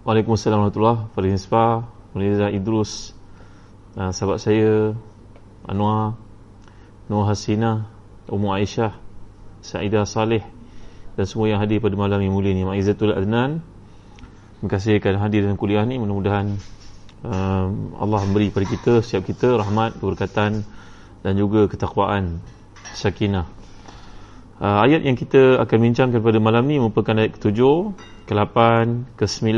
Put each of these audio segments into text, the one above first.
Waalaikumsalam warahmatullahi Fadil Nispa Mirza Idrus uh, Sahabat saya Anwar Nur Hasina Ummu Aisyah Saidah Saleh Dan semua yang hadir pada malam yang mulia ni. Ma'izatul Adnan Terima kasih kerana hadir dalam kuliah ni. Mudah-mudahan um, Allah memberi kepada kita Setiap kita rahmat, keberkatan Dan juga ketakwaan Sakinah uh, Ayat yang kita akan bincangkan pada malam ni Merupakan ayat ketujuh ke-8, ke-9,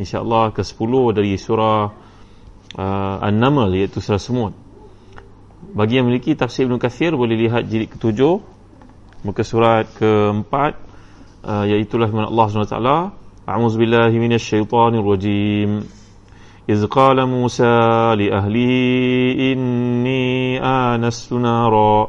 insya-Allah ke-10 dari surah uh, An-Naml iaitu surah Semut. Bagi yang memiliki tafsir Ibn Kathir boleh lihat jilid ke-7 muka surat ke-4 uh, iaitu lah Allah SWT A'udzu billahi minasyaitonir rajim. إذ قال موسى لأهله إني آنست نارا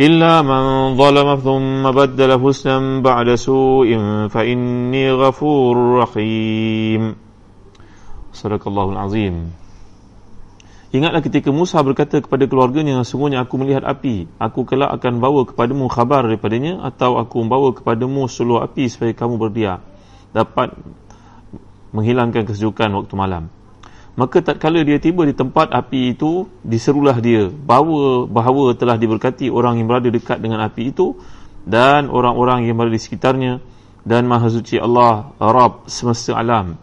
إلا من ظلم ثم بدل حسنا بعد سوء فإني غفور رحيم صدق الله العظيم Ingatlah ketika Musa berkata kepada keluarganya, sungguhnya aku melihat api. Aku kelak akan bawa kepadamu khabar daripadanya atau aku membawa kepadamu seluruh api supaya kamu berdia. Dapat menghilangkan kesejukan waktu malam maka tak kala dia tiba di tempat api itu diserulah dia. Bahawa bahawa telah diberkati orang yang berada dekat dengan api itu dan orang-orang yang berada di sekitarnya. Dan maha suci Allah Rabb semesta alam.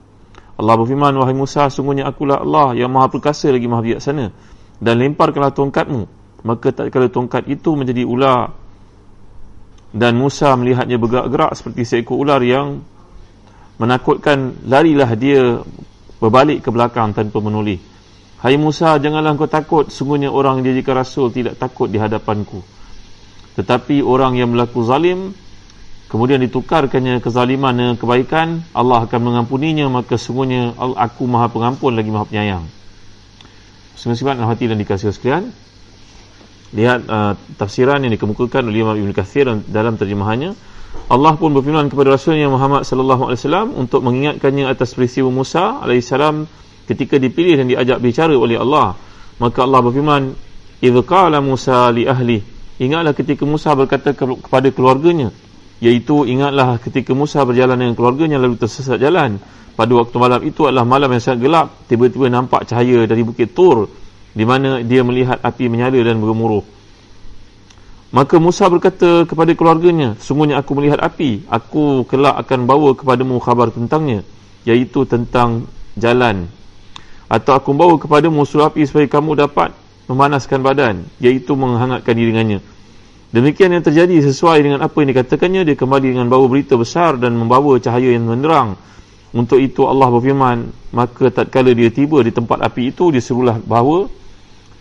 Allah berfirman wahai Musa sungguhnya akulah Allah yang maha perkasa lagi maha bijaksana. Dan lemparkanlah tongkatmu. Maka tak kala tongkat itu menjadi ular dan Musa melihatnya bergerak-gerak seperti seekor ular yang menakutkan larilah dia berbalik ke belakang tanpa menoleh. Hai Musa, janganlah kau takut. Sungguhnya orang dia jika rasul tidak takut di hadapanku. Tetapi orang yang berlaku zalim, kemudian ditukarkannya kezaliman dengan kebaikan, Allah akan mengampuninya, maka sungguhnya aku maha pengampun lagi maha penyayang. Sungguh-sungguh hati dan dikasih sekalian. Lihat uh, tafsiran yang dikemukakan oleh Imam Ibn Kathir dalam terjemahannya. Allah pun berfirman kepada Rasulnya Muhammad sallallahu alaihi wasallam untuk mengingatkannya atas peristiwa Musa alaihi salam ketika dipilih dan diajak bicara oleh Allah. Maka Allah berfirman, "Idz qala Musa li ahli" Ingatlah ketika Musa berkata kepada keluarganya, iaitu ingatlah ketika Musa berjalan dengan keluarganya lalu tersesat jalan. Pada waktu malam itu adalah malam yang sangat gelap, tiba-tiba nampak cahaya dari bukit Tur di mana dia melihat api menyala dan bergemuruh. Maka Musa berkata kepada keluarganya, sungguhnya aku melihat api, aku kelak akan bawa kepadamu khabar tentangnya, iaitu tentang jalan. Atau aku bawa kepadamu suruh api supaya kamu dapat memanaskan badan, iaitu menghangatkan diri dengannya. Demikian yang terjadi sesuai dengan apa yang dikatakannya, dia kembali dengan bawa berita besar dan membawa cahaya yang menerang. Untuk itu Allah berfirman, maka tatkala dia tiba di tempat api itu, dia serulah bahawa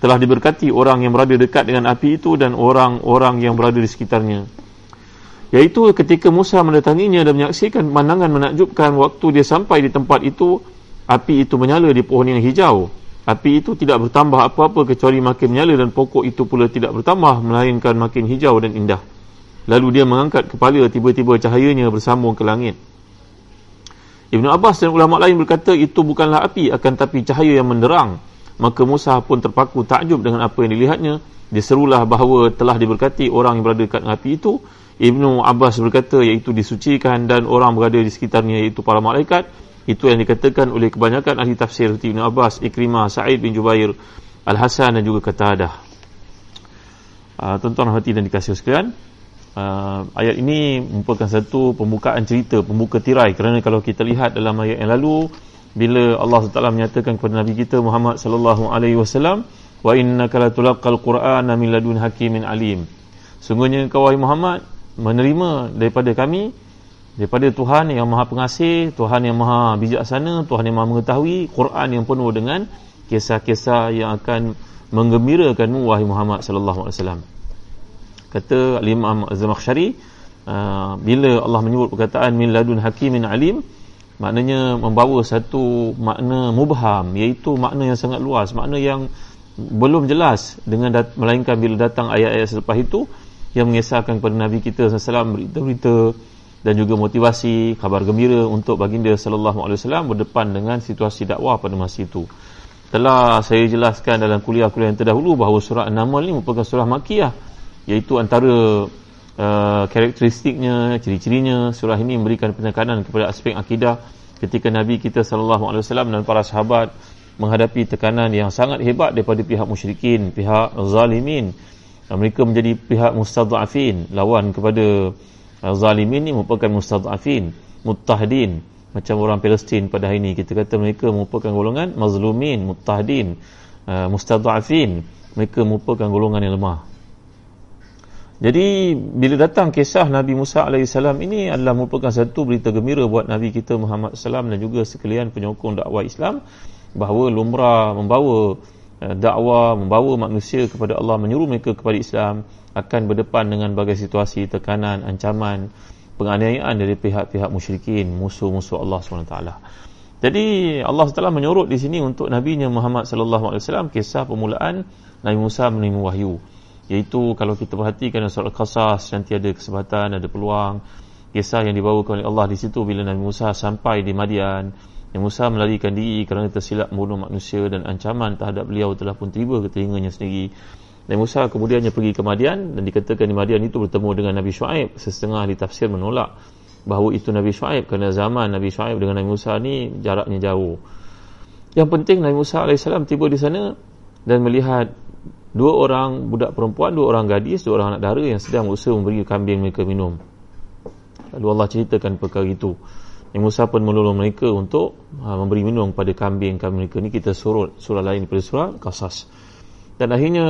telah diberkati orang yang berada dekat dengan api itu dan orang-orang yang berada di sekitarnya. Yaitu ketika Musa mendatanginya dan menyaksikan pemandangan menakjubkan waktu dia sampai di tempat itu, api itu menyala di pohon yang hijau. Api itu tidak bertambah apa-apa kecuali makin menyala dan pokok itu pula tidak bertambah melainkan makin hijau dan indah. Lalu dia mengangkat kepala tiba-tiba cahayanya bersambung ke langit. Ibn Abbas dan ulama lain berkata itu bukanlah api akan tapi cahaya yang menderang maka Musa pun terpaku takjub dengan apa yang dilihatnya. Diserulah bahawa telah diberkati orang yang berada dekat api itu. Ibnu Abbas berkata iaitu disucikan dan orang berada di sekitarnya iaitu para malaikat. Itu yang dikatakan oleh kebanyakan ahli tafsir Ibnu Abbas, Ikrimah, Sa'id bin Jubair, Al-Hasan dan juga Qatadah. Uh, tuan-tuan hati dan dikasih sekalian, uh, ayat ini merupakan satu pembukaan cerita, pembuka tirai. Kerana kalau kita lihat dalam ayat yang lalu bila Allah SWT menyatakan kepada Nabi kita Muhammad sallallahu alaihi wasallam wa innaka latulqal qur'ana min ladun hakimin alim. Sungguhnya kau wahai Muhammad menerima daripada kami daripada Tuhan yang Maha Pengasih, Tuhan yang Maha Bijaksana, Tuhan yang Maha Mengetahui, Quran yang penuh dengan kisah-kisah yang akan menggembirakanmu wahai Muhammad sallallahu alaihi wasallam. Kata Imam Az-Zamakhsyari, uh, bila Allah menyebut perkataan min ladun hakimin alim, maknanya membawa satu makna mubham, iaitu makna yang sangat luas, makna yang belum jelas dengan dat- melainkan bila datang ayat-ayat selepas itu yang mengisahkan kepada Nabi kita SAW berita-berita dan juga motivasi kabar gembira untuk baginda sallallahu alaihi wasallam berdepan dengan situasi dakwah pada masa itu. Telah saya jelaskan dalam kuliah-kuliah yang terdahulu bahawa surah An-Naml ini merupakan surah makiyah iaitu antara uh, karakteristiknya, ciri-cirinya surah ini memberikan penekanan kepada aspek akidah ketika Nabi kita sallallahu alaihi wasallam dan para sahabat menghadapi tekanan yang sangat hebat daripada pihak musyrikin, pihak zalimin. Mereka menjadi pihak mustadhafin lawan kepada zalimin ini merupakan mustadafin muttahdin macam orang Palestin pada hari ini. Kita kata mereka merupakan golongan mazlumin muttahdin uh, mereka merupakan golongan yang lemah jadi bila datang kisah Nabi Musa AS ini adalah merupakan satu berita gembira buat Nabi kita Muhammad SAW dan juga sekalian penyokong dakwah Islam bahawa lumrah membawa uh, dakwah membawa manusia kepada Allah menyuruh mereka kepada Islam akan berdepan dengan berbagai situasi tekanan, ancaman, penganiayaan dari pihak-pihak musyrikin, musuh-musuh Allah SWT. Jadi Allah SWT menyorot di sini untuk Nabi Muhammad SAW kisah permulaan Nabi Musa menerima wahyu. Iaitu kalau kita perhatikan surah Al-Qasas nanti ada kesempatan, ada peluang kisah yang dibawakan oleh Allah di situ bila Nabi Musa sampai di Madian. Nabi Musa melarikan diri kerana tersilap membunuh manusia dan ancaman terhadap beliau telah pun tiba ke telinganya sendiri. Nabi Musa kemudiannya pergi ke Madian dan dikatakan di Madian itu bertemu dengan Nabi Shu'aib. Setengah ahli tafsir menolak bahawa itu Nabi Shu'aib kerana zaman Nabi Shu'aib dengan Nabi Musa ni jaraknya jauh. Yang penting Nabi Musa AS tiba di sana dan melihat dua orang budak perempuan, dua orang gadis, dua orang anak dara yang sedang berusaha memberi kambing mereka minum. Lalu Allah ceritakan perkara itu. Nabi Musa pun menolong mereka untuk ha, memberi minum kepada kambing-kambing mereka ni. Kita surut surah lain daripada surah Qasas. Dan akhirnya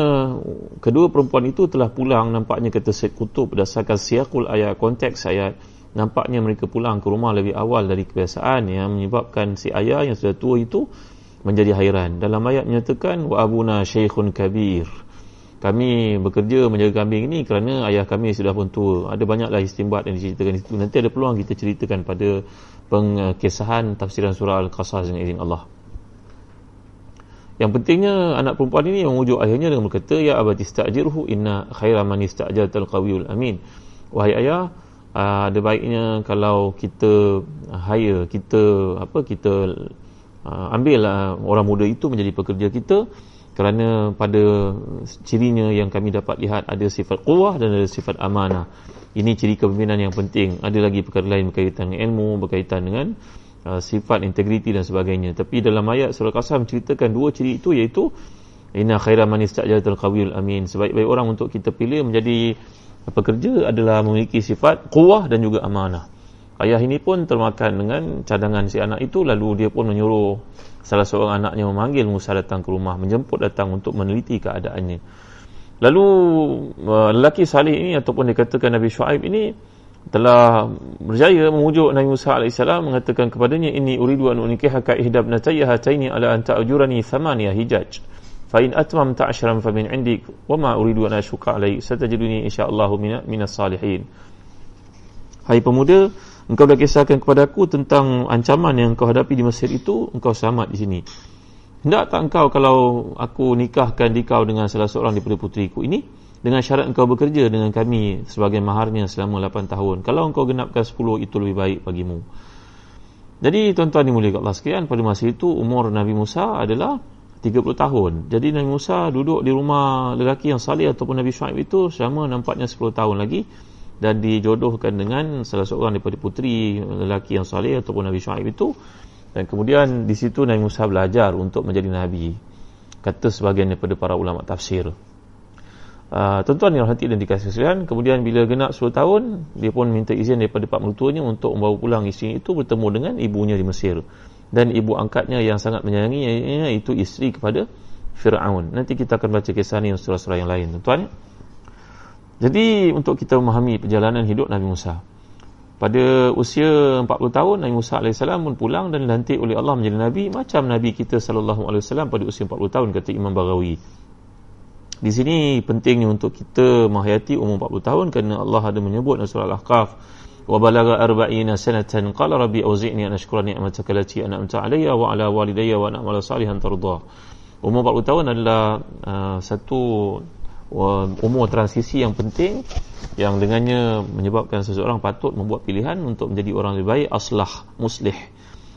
kedua perempuan itu telah pulang. Nampaknya kata Syed Kutub berdasarkan siakul ayat konteks ayat nampaknya mereka pulang ke rumah lebih awal dari kebiasaan yang menyebabkan si ayah yang sudah tua itu menjadi hairan. Dalam ayat menyatakan wa abuna syekhun kabir. Kami bekerja menjaga kambing ini kerana ayah kami sudah pun tua. Ada banyaklah istimbat yang diceritakan itu nanti ada peluang kita ceritakan pada pengkisahan tafsiran surah Al-Qasas dengan izin Allah. Yang pentingnya anak perempuan ini mengujuk ayahnya dengan berkata ya abati istajirhu inna khaira man istajartal qawiyul amin. Wahai ayah, ada baiknya kalau kita hire kita apa kita ambil orang muda itu menjadi pekerja kita kerana pada cirinya yang kami dapat lihat ada sifat kuah dan ada sifat amanah. Ini ciri kepimpinan yang penting. Ada lagi perkara lain berkaitan dengan ilmu, berkaitan dengan uh, sifat integriti dan sebagainya tapi dalam ayat surah Qasam menceritakan dua ciri itu iaitu inna khaira man istajalatul qawiyul amin sebaik-baik orang untuk kita pilih menjadi pekerja adalah memiliki sifat kuah dan juga amanah ayah ini pun termakan dengan cadangan si anak itu lalu dia pun menyuruh salah seorang anaknya memanggil Musa datang ke rumah menjemput datang untuk meneliti keadaannya. Lalu uh, lelaki salih ini ataupun dikatakan Nabi Shu'aib ini telah berjaya memujuk Nabi Musa AS mengatakan kepadanya ini uridu an unikihaka ihdab natayya hataini ala an ta'jurani thamaniya hijaj. Fa in atmamta ashran fa min indik wa ma uridu an ashuka alai satajiduni insyaallah minas salihin hai pemuda engkau dah kisahkan kepada aku tentang ancaman yang kau hadapi di Mesir itu engkau selamat di sini. Hendak tak engkau kalau aku nikahkan dikau dengan salah seorang daripada putriku ini dengan syarat engkau bekerja dengan kami sebagai maharnya selama 8 tahun kalau engkau genapkan 10 itu lebih baik bagimu. Jadi tuan-tuan dimuliakan Allah sekalian pada masa itu umur Nabi Musa adalah 30 tahun. Jadi Nabi Musa duduk di rumah lelaki yang salih ataupun Nabi Shu'aib itu selama nampaknya 10 tahun lagi dan dijodohkan dengan salah seorang daripada puteri lelaki yang salih ataupun Nabi Shu'aib itu. Dan kemudian di situ Nabi Musa belajar untuk menjadi Nabi. Kata sebagian daripada para ulama tafsir. Uh, tuan-tuan yang hati dan dikasih sekalian kemudian bila genap 10 tahun dia pun minta izin daripada pak mertuanya untuk membawa pulang isteri itu bertemu dengan ibunya di Mesir. Dan ibu angkatnya yang sangat menyayangi itu isteri kepada Fir'aun. Nanti kita akan baca kisah ini surah-surah yang lain tuan-tuan jadi untuk kita memahami perjalanan hidup Nabi Musa. Pada usia 40 tahun Nabi Musa AS pun pulang dan dilantik oleh Allah menjadi Nabi macam Nabi kita SAW pada usia 40 tahun kata Imam Barawi. Di sini pentingnya untuk kita menghayati umur 40 tahun kerana Allah ada menyebut dalam surah Al-Ahqaf wa balagha arba'ina sanatan qala rabbi awzi'ni an ashkura ni'mataka allati an'amta 'alayya wa 'ala walidayya wa an a'mala salihan tardha. Umur 40 tahun adalah uh, satu uh, umur transisi yang penting yang dengannya menyebabkan seseorang patut membuat pilihan untuk menjadi orang lebih baik aslah muslih.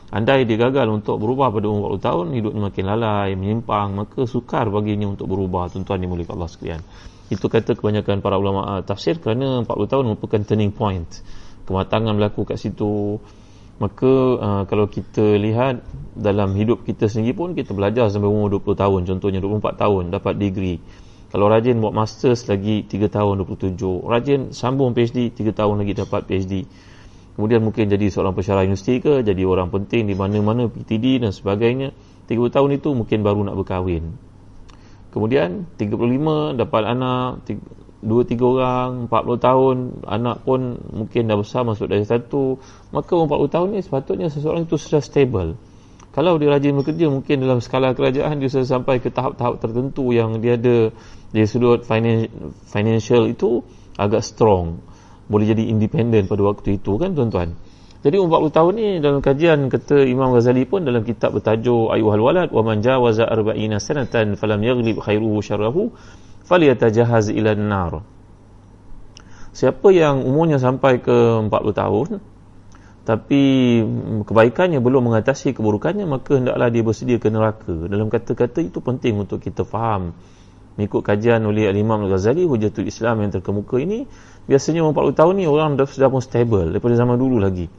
Andai dia gagal untuk berubah pada umur 40 tahun hidupnya makin lalai menyimpang maka sukar baginya untuk berubah tuan-tuan dimuliakan Allah sekalian. Itu kata kebanyakan para ulama uh, tafsir kerana 40 tahun merupakan turning point. Kematangan berlaku kat situ. Maka uh, kalau kita lihat dalam hidup kita sendiri pun kita belajar sampai umur 20 tahun. Contohnya 24 tahun dapat degree kalau rajin buat masters lagi 3 tahun 27 rajin sambung PhD 3 tahun lagi dapat PhD kemudian mungkin jadi seorang pensyarah universiti ke jadi orang penting di mana-mana PTD dan sebagainya. 30 tahun itu mungkin baru nak berkahwin. Kemudian 35 dapat anak dua tiga orang 40 tahun anak pun mungkin dah besar masuk dari satu. Maka umur 40 tahun ni sepatutnya seseorang itu sudah stable kalau dia rajin bekerja mungkin dalam skala kerajaan dia sudah sampai ke tahap-tahap tertentu yang dia ada dari sudut financial itu agak strong. Boleh jadi independent pada waktu itu kan tuan-tuan? Jadi umur 40 tahun ni dalam kajian kata Imam Ghazali pun dalam kitab bertajuk Ayuhal Walad wa man jawaza arba'ina sanatan falam yaghlib khairuhu syarrahu falyatajahaz ila nar siapa yang umurnya sampai ke 40 tahun tapi kebaikannya belum mengatasi keburukannya maka hendaklah dia bersedia ke neraka. Dalam kata-kata itu penting untuk kita faham. Mengikut kajian oleh Imam Al-Ghazali Hujatul Islam yang terkemuka ini biasanya umur 40 tahun ni orang dah sudah pun stable daripada zaman dulu lagi.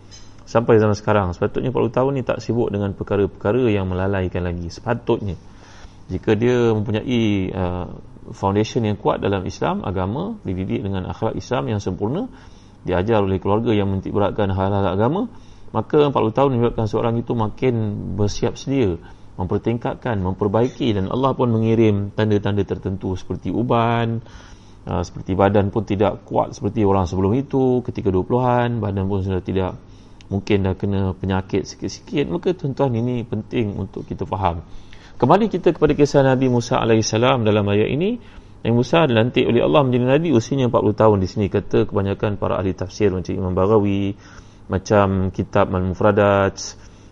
Sampai zaman sekarang. Sepatutnya 40 tahun ni tak sibuk dengan perkara-perkara yang melalaikan lagi. Sepatutnya. Jika dia mempunyai uh, foundation yang kuat dalam Islam agama dididik dengan akhlak Islam yang sempurna diajar oleh keluarga yang menitik beratkan hal-hal agama maka 40 tahun menyebabkan seorang itu makin bersiap sedia mempertingkatkan, memperbaiki dan Allah pun mengirim tanda-tanda tertentu seperti uban uh, seperti badan pun tidak kuat seperti orang sebelum itu ketika 20-an badan pun sudah tidak mungkin dah kena penyakit sikit-sikit maka tuan-tuan ini penting untuk kita faham Kembali kita kepada kisah Nabi Musa AS dalam ayat ini. Nabi Musa dilantik oleh Allah menjadi Nabi usianya 40 tahun di sini. Kata kebanyakan para ahli tafsir macam Imam Barawi, macam kitab Al-Mufradat,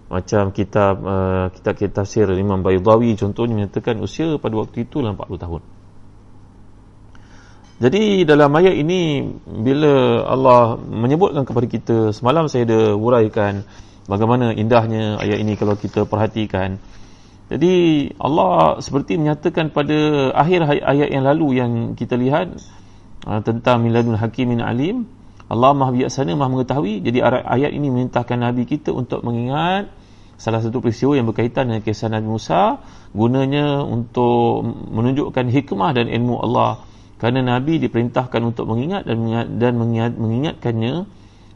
macam kitab uh, kitab kitab tafsir Imam Baydawi contohnya menyatakan usia pada waktu itu 40 tahun. Jadi dalam ayat ini bila Allah menyebutkan kepada kita semalam saya ada uraikan bagaimana indahnya ayat ini kalau kita perhatikan jadi Allah seperti menyatakan pada akhir ayat yang lalu yang kita lihat uh, tentang miladun hakimin alim Allah maha bijaksana maha mengetahui. Jadi ayat ini memerintahkan Nabi kita untuk mengingat salah satu peristiwa yang berkaitan dengan kisah Nabi Musa gunanya untuk menunjukkan hikmah dan ilmu Allah. Kerana Nabi diperintahkan untuk mengingat dan mengingat, dan mengingat, mengingatkannya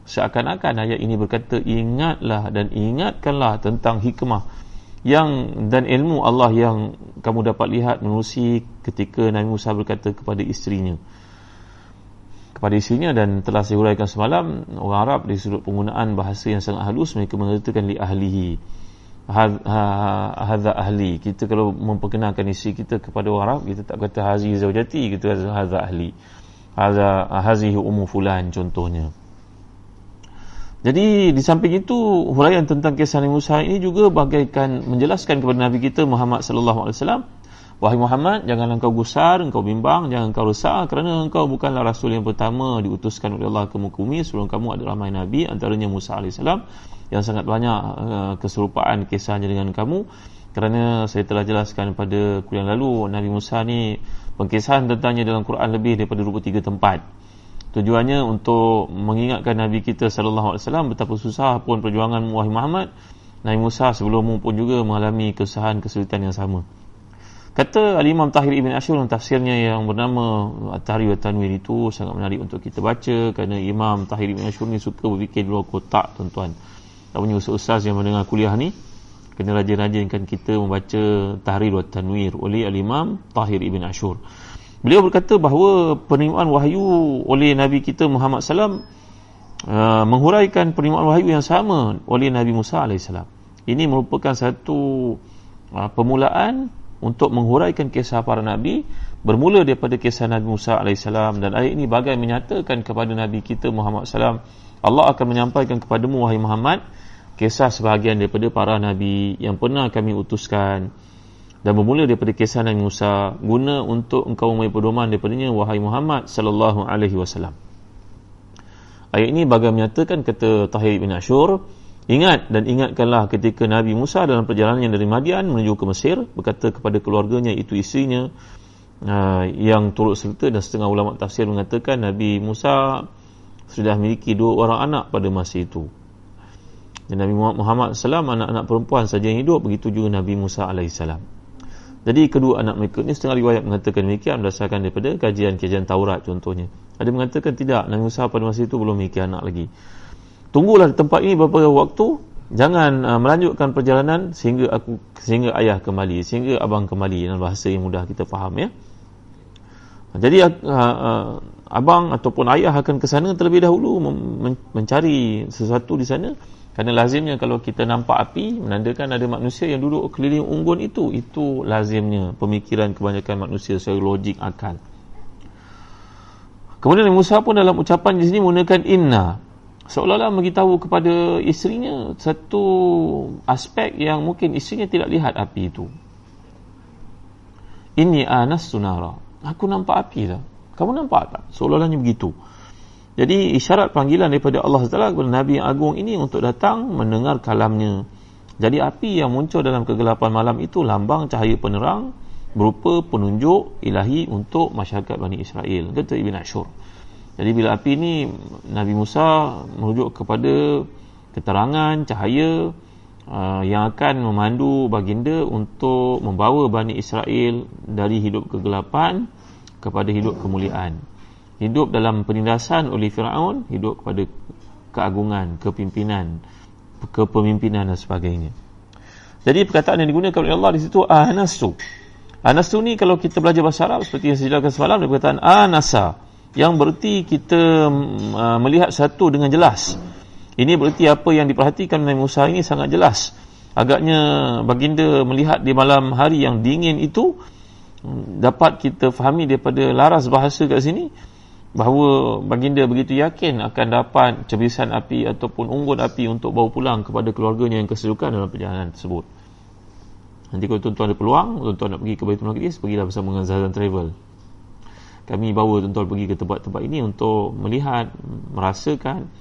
seakan-akan ayat ini berkata ingatlah dan ingatkanlah tentang hikmah yang dan ilmu Allah yang kamu dapat lihat menerusi ketika Nabi Musa berkata kepada isterinya. Kepada isterinya dan telah saya huraikan semalam orang Arab di sudut penggunaan bahasa yang sangat halus mereka mengatakan li ahlihi. Hadza ahli. Kita kalau memperkenalkan isteri kita kepada orang Arab kita tak kata hazi zaujati kita kata hadza ahli. Hadza hazihi ummu fulan contohnya jadi di samping itu huraian tentang kisah Nabi Musa ini juga bagaikan menjelaskan kepada Nabi kita Muhammad sallallahu alaihi wasallam Wahai Muhammad, janganlah engkau gusar, engkau bimbang, jangan engkau resah kerana engkau bukanlah rasul yang pertama diutuskan oleh Allah ke muka bumi sebelum kamu ada ramai nabi antaranya Musa alaihi yang sangat banyak uh, keserupaan kisahnya dengan kamu. Kerana saya telah jelaskan pada kuliah lalu Nabi Musa ni pengkisahan tentangnya dalam Quran lebih daripada 23 tempat tujuannya untuk mengingatkan Nabi kita sallallahu alaihi wasallam betapa susah pun perjuangan wahai Muhammad Nabi Musa sebelummu pun juga mengalami kesusahan kesulitan yang sama Kata Al-Imam Tahir Ibn Ashur dalam tafsirnya yang bernama At-Tahrir wa Tanwir itu sangat menarik untuk kita baca kerana Imam Tahir Ibn Ashur ni suka berfikir luar kotak tuan-tuan. Tak punya ustaz yang mendengar kuliah ni kena rajin-rajinkan kita membaca Tahrir wa Tanwir oleh Al-Imam Tahir Ibn Ashur. Beliau berkata bahawa penerimaan wahyu oleh Nabi kita Muhammad SAW uh, menghuraikan penerimaan wahyu yang sama oleh Nabi Musa AS. Ini merupakan satu uh, permulaan untuk menghuraikan kisah para nabi bermula daripada kisah Nabi Musa AS dan ayat ini bagai menyatakan kepada Nabi kita Muhammad SAW Allah akan menyampaikan kepadamu wahai Muhammad kisah sebahagian daripada para nabi yang pernah kami utuskan dan bermula daripada kisah Nabi Musa guna untuk engkau mempunyai pedoman daripadanya wahai Muhammad sallallahu alaihi wasallam ayat ini bagai menyatakan kata Tahir bin Ashur Ingat dan ingatkanlah ketika Nabi Musa dalam perjalanannya dari Madian menuju ke Mesir berkata kepada keluarganya itu isinya uh, yang turut serta dan setengah ulama tafsir mengatakan Nabi Musa sudah memiliki dua orang anak pada masa itu. Dan Nabi Muhammad SAW anak-anak perempuan saja yang hidup begitu juga Nabi Musa AS. Jadi kedua anak mereka ini setengah riwayat mengatakan demikian berdasarkan daripada kajian-kajian Taurat contohnya. Ada mengatakan tidak Nabi Musa pada masa itu belum memiliki anak lagi. Tunggulah di tempat ini beberapa waktu jangan uh, melanjutkan perjalanan sehingga aku sehingga ayah kembali sehingga abang kembali. Dalam bahasa yang mudah kita faham ya. Jadi uh, uh, abang ataupun ayah akan ke sana terlebih dahulu men- mencari sesuatu di sana kerana lazimnya kalau kita nampak api menandakan ada manusia yang duduk keliling unggun itu itu lazimnya pemikiran kebanyakan manusia secara logik akal. Kemudian Musa pun dalam ucapan di sini menggunakan inna seolah-olah beritahu kepada isterinya satu aspek yang mungkin isterinya tidak lihat api itu. Ini anas sunara aku nampak api lah. Kamu nampak tak? Seolah-olahnya begitu jadi isyarat panggilan daripada Allah SWT kepada Nabi yang agung ini untuk datang mendengar kalamnya. Jadi api yang muncul dalam kegelapan malam itu lambang cahaya penerang berupa penunjuk ilahi untuk masyarakat Bani Israel. Kata Ibn Ashur. Jadi bila api ini Nabi Musa merujuk kepada keterangan cahaya uh, yang akan memandu baginda untuk membawa Bani Israel dari hidup kegelapan kepada hidup kemuliaan. Hidup dalam penindasan oleh Firaun, hidup kepada keagungan, kepimpinan, kepemimpinan dan sebagainya. Jadi perkataan yang digunakan oleh Allah di situ anasu. Anasu ni kalau kita belajar bahasa Arab seperti yang saya jelaskan semalam dia perkataan anasa yang bererti kita uh, melihat satu dengan jelas ini bererti apa yang diperhatikan Nabi Musa ini sangat jelas agaknya baginda melihat di malam hari yang dingin itu dapat kita fahami daripada laras bahasa kat sini bahawa baginda begitu yakin akan dapat cebisan api ataupun unggun api untuk bawa pulang kepada keluarganya yang kesejukan dalam perjalanan tersebut. Nanti kalau tuan-tuan ada peluang tuan-tuan nak pergi ke Baitul Maqdis pergilah bersama dengan Zahran Travel. Kami bawa tuan-tuan pergi ke tempat-tempat ini untuk melihat, merasakan.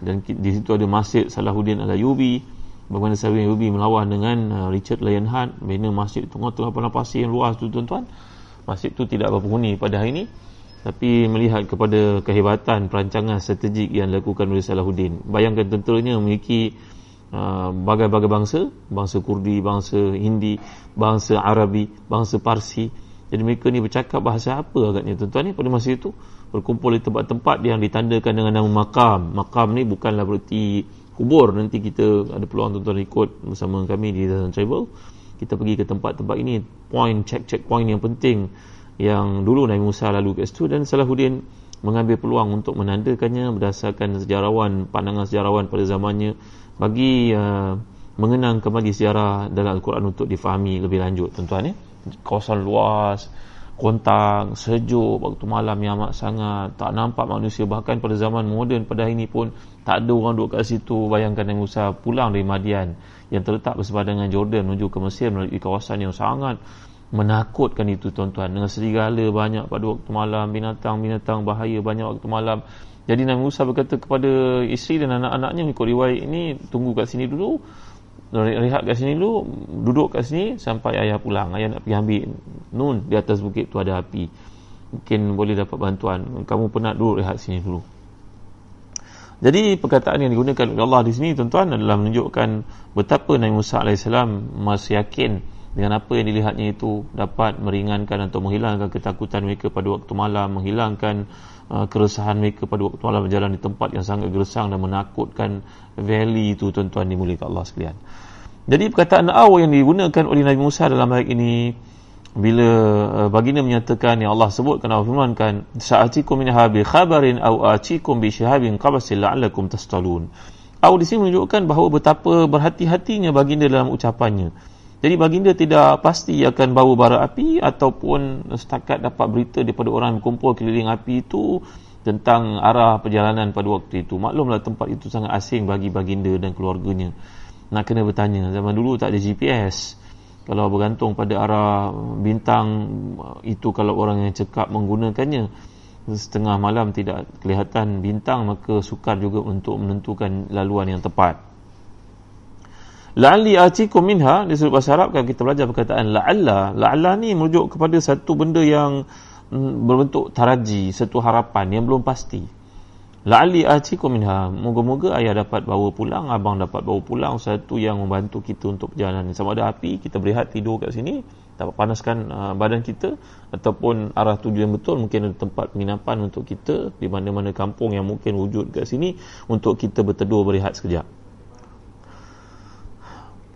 Dan di situ ada Masjid Salahuddin Al-Ayubi. Bagaimana Salahuddin Al-Ayubi melawan dengan uh, Richard Lionheart. Bina masjid tengah-tengah pasir yang luas tu tuan-tuan. Masjid tu tidak apa huni pada hari ini tapi melihat kepada kehebatan perancangan strategik yang dilakukan oleh Salahuddin bayangkan tenteranya memiliki uh, bagai-bagai bangsa bangsa Kurdi, bangsa Hindi bangsa Arabi, bangsa Parsi jadi mereka ni bercakap bahasa apa agaknya tuan-tuan ni pada masa itu berkumpul di tempat-tempat yang ditandakan dengan nama makam. Makam ni bukanlah berarti kubur. Nanti kita ada peluang tuan-tuan ikut bersama kami di Dazan Travel. Kita pergi ke tempat-tempat ini point check-check point yang penting yang dulu Nabi Musa lalu ke situ. Dan Salahuddin mengambil peluang untuk menandakannya berdasarkan sejarawan pandangan sejarawan pada zamannya. Bagi uh, mengenang kembali sejarah dalam Al-Quran untuk difahami lebih lanjut tuan-tuan ya. Kawasan luas kontang, sejuk waktu malam yang amat sangat. Tak nampak manusia. Bahkan pada zaman moden pada hari ini pun tak ada orang duduk kat situ. Bayangkan yang Musa pulang dari Madian yang terletak bersebelahan dengan Jordan menuju ke Mesir melalui kawasan yang sangat menakutkan itu tuan-tuan. Dengan serigala banyak pada waktu malam binatang-binatang bahaya banyak waktu malam. Jadi Nabi Musa berkata kepada isteri dan anak-anaknya mengikut riwayat ini tunggu kat sini dulu rehat kat sini dulu duduk kat sini sampai ayah pulang. Ayah nak pergi ambil nun di atas bukit tu ada api. Mungkin boleh dapat bantuan. Kamu penat duduk rehat sini dulu. Jadi perkataan yang digunakan oleh Allah di sini tuan-tuan adalah menunjukkan betapa Nabi Musa AS masih yakin dengan apa yang dilihatnya itu dapat meringankan atau menghilangkan ketakutan mereka pada waktu malam menghilangkan uh, keresahan mereka pada waktu malam berjalan di tempat yang sangat gersang dan menakutkan valley itu tuan-tuan dimuliakan Allah sekalian. Jadi perkataan aw yang digunakan oleh Nabi Musa dalam ayat ini bila uh, baginda menyatakan yang Allah sebutkan Allah firmankan sa'atikum min habi khabarin aw atikum bi shihabin qabasil la'allakum tastalun aw di sini menunjukkan bahawa betapa berhati-hatinya baginda dalam ucapannya jadi baginda tidak pasti akan bawa bara api ataupun setakat dapat berita daripada orang yang berkumpul keliling api itu tentang arah perjalanan pada waktu itu. Maklumlah tempat itu sangat asing bagi baginda dan keluarganya. Nak kena bertanya. Zaman dulu tak ada GPS. Kalau bergantung pada arah bintang itu kalau orang yang cekap menggunakannya setengah malam tidak kelihatan bintang maka sukar juga untuk menentukan laluan yang tepat. La'alli atikum minha di sudut bahasa Arab kalau kita belajar perkataan la'alla. La'alla ni merujuk kepada satu benda yang mm, berbentuk taraji satu harapan yang belum pasti. La'alli atikum minha moga-moga ayah dapat bawa pulang abang dapat bawa pulang satu yang membantu kita untuk perjalanan sama ada api kita berehat tidur kat sini dapat panaskan uh, badan kita ataupun arah tujuan betul mungkin ada tempat penginapan untuk kita di mana-mana kampung yang mungkin wujud kat sini untuk kita berteduh berehat sekejap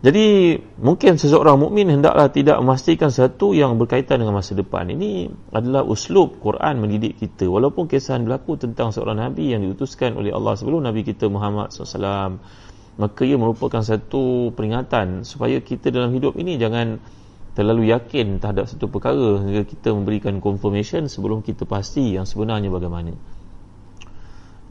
jadi mungkin seseorang mukmin hendaklah tidak memastikan satu yang berkaitan dengan masa depan. Ini adalah uslub Quran mendidik kita. Walaupun kisah berlaku tentang seorang Nabi yang diutuskan oleh Allah sebelum Nabi kita Muhammad SAW. Maka ia merupakan satu peringatan supaya kita dalam hidup ini jangan terlalu yakin terhadap satu perkara hingga kita memberikan confirmation sebelum kita pasti yang sebenarnya bagaimana.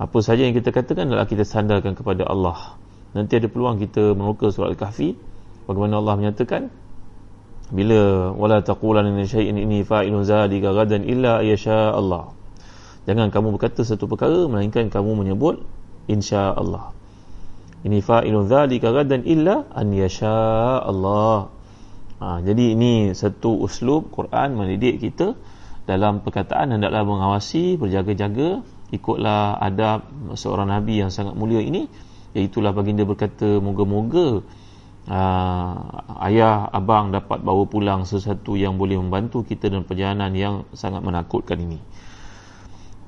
Apa saja yang kita katakan adalah kita sandarkan kepada Allah nanti ada peluang kita memuka surat Al-Kahfi. Bagaimana Allah menyatakan? Bila wala taqulan inna shay'in inni fa'ilun zalika gadan illa yasha Allah. Jangan kamu berkata satu perkara melainkan kamu menyebut insya Allah. Ini fa'ilun zalika gadan illa an yasha Allah. Ha, jadi ini satu uslub Quran mendidik kita dalam perkataan hendaklah mengawasi berjaga-jaga ikutlah adab seorang nabi yang sangat mulia ini Iaitulah baginda berkata moga-moga uh, ayah abang dapat bawa pulang sesuatu yang boleh membantu kita dalam perjalanan yang sangat menakutkan ini.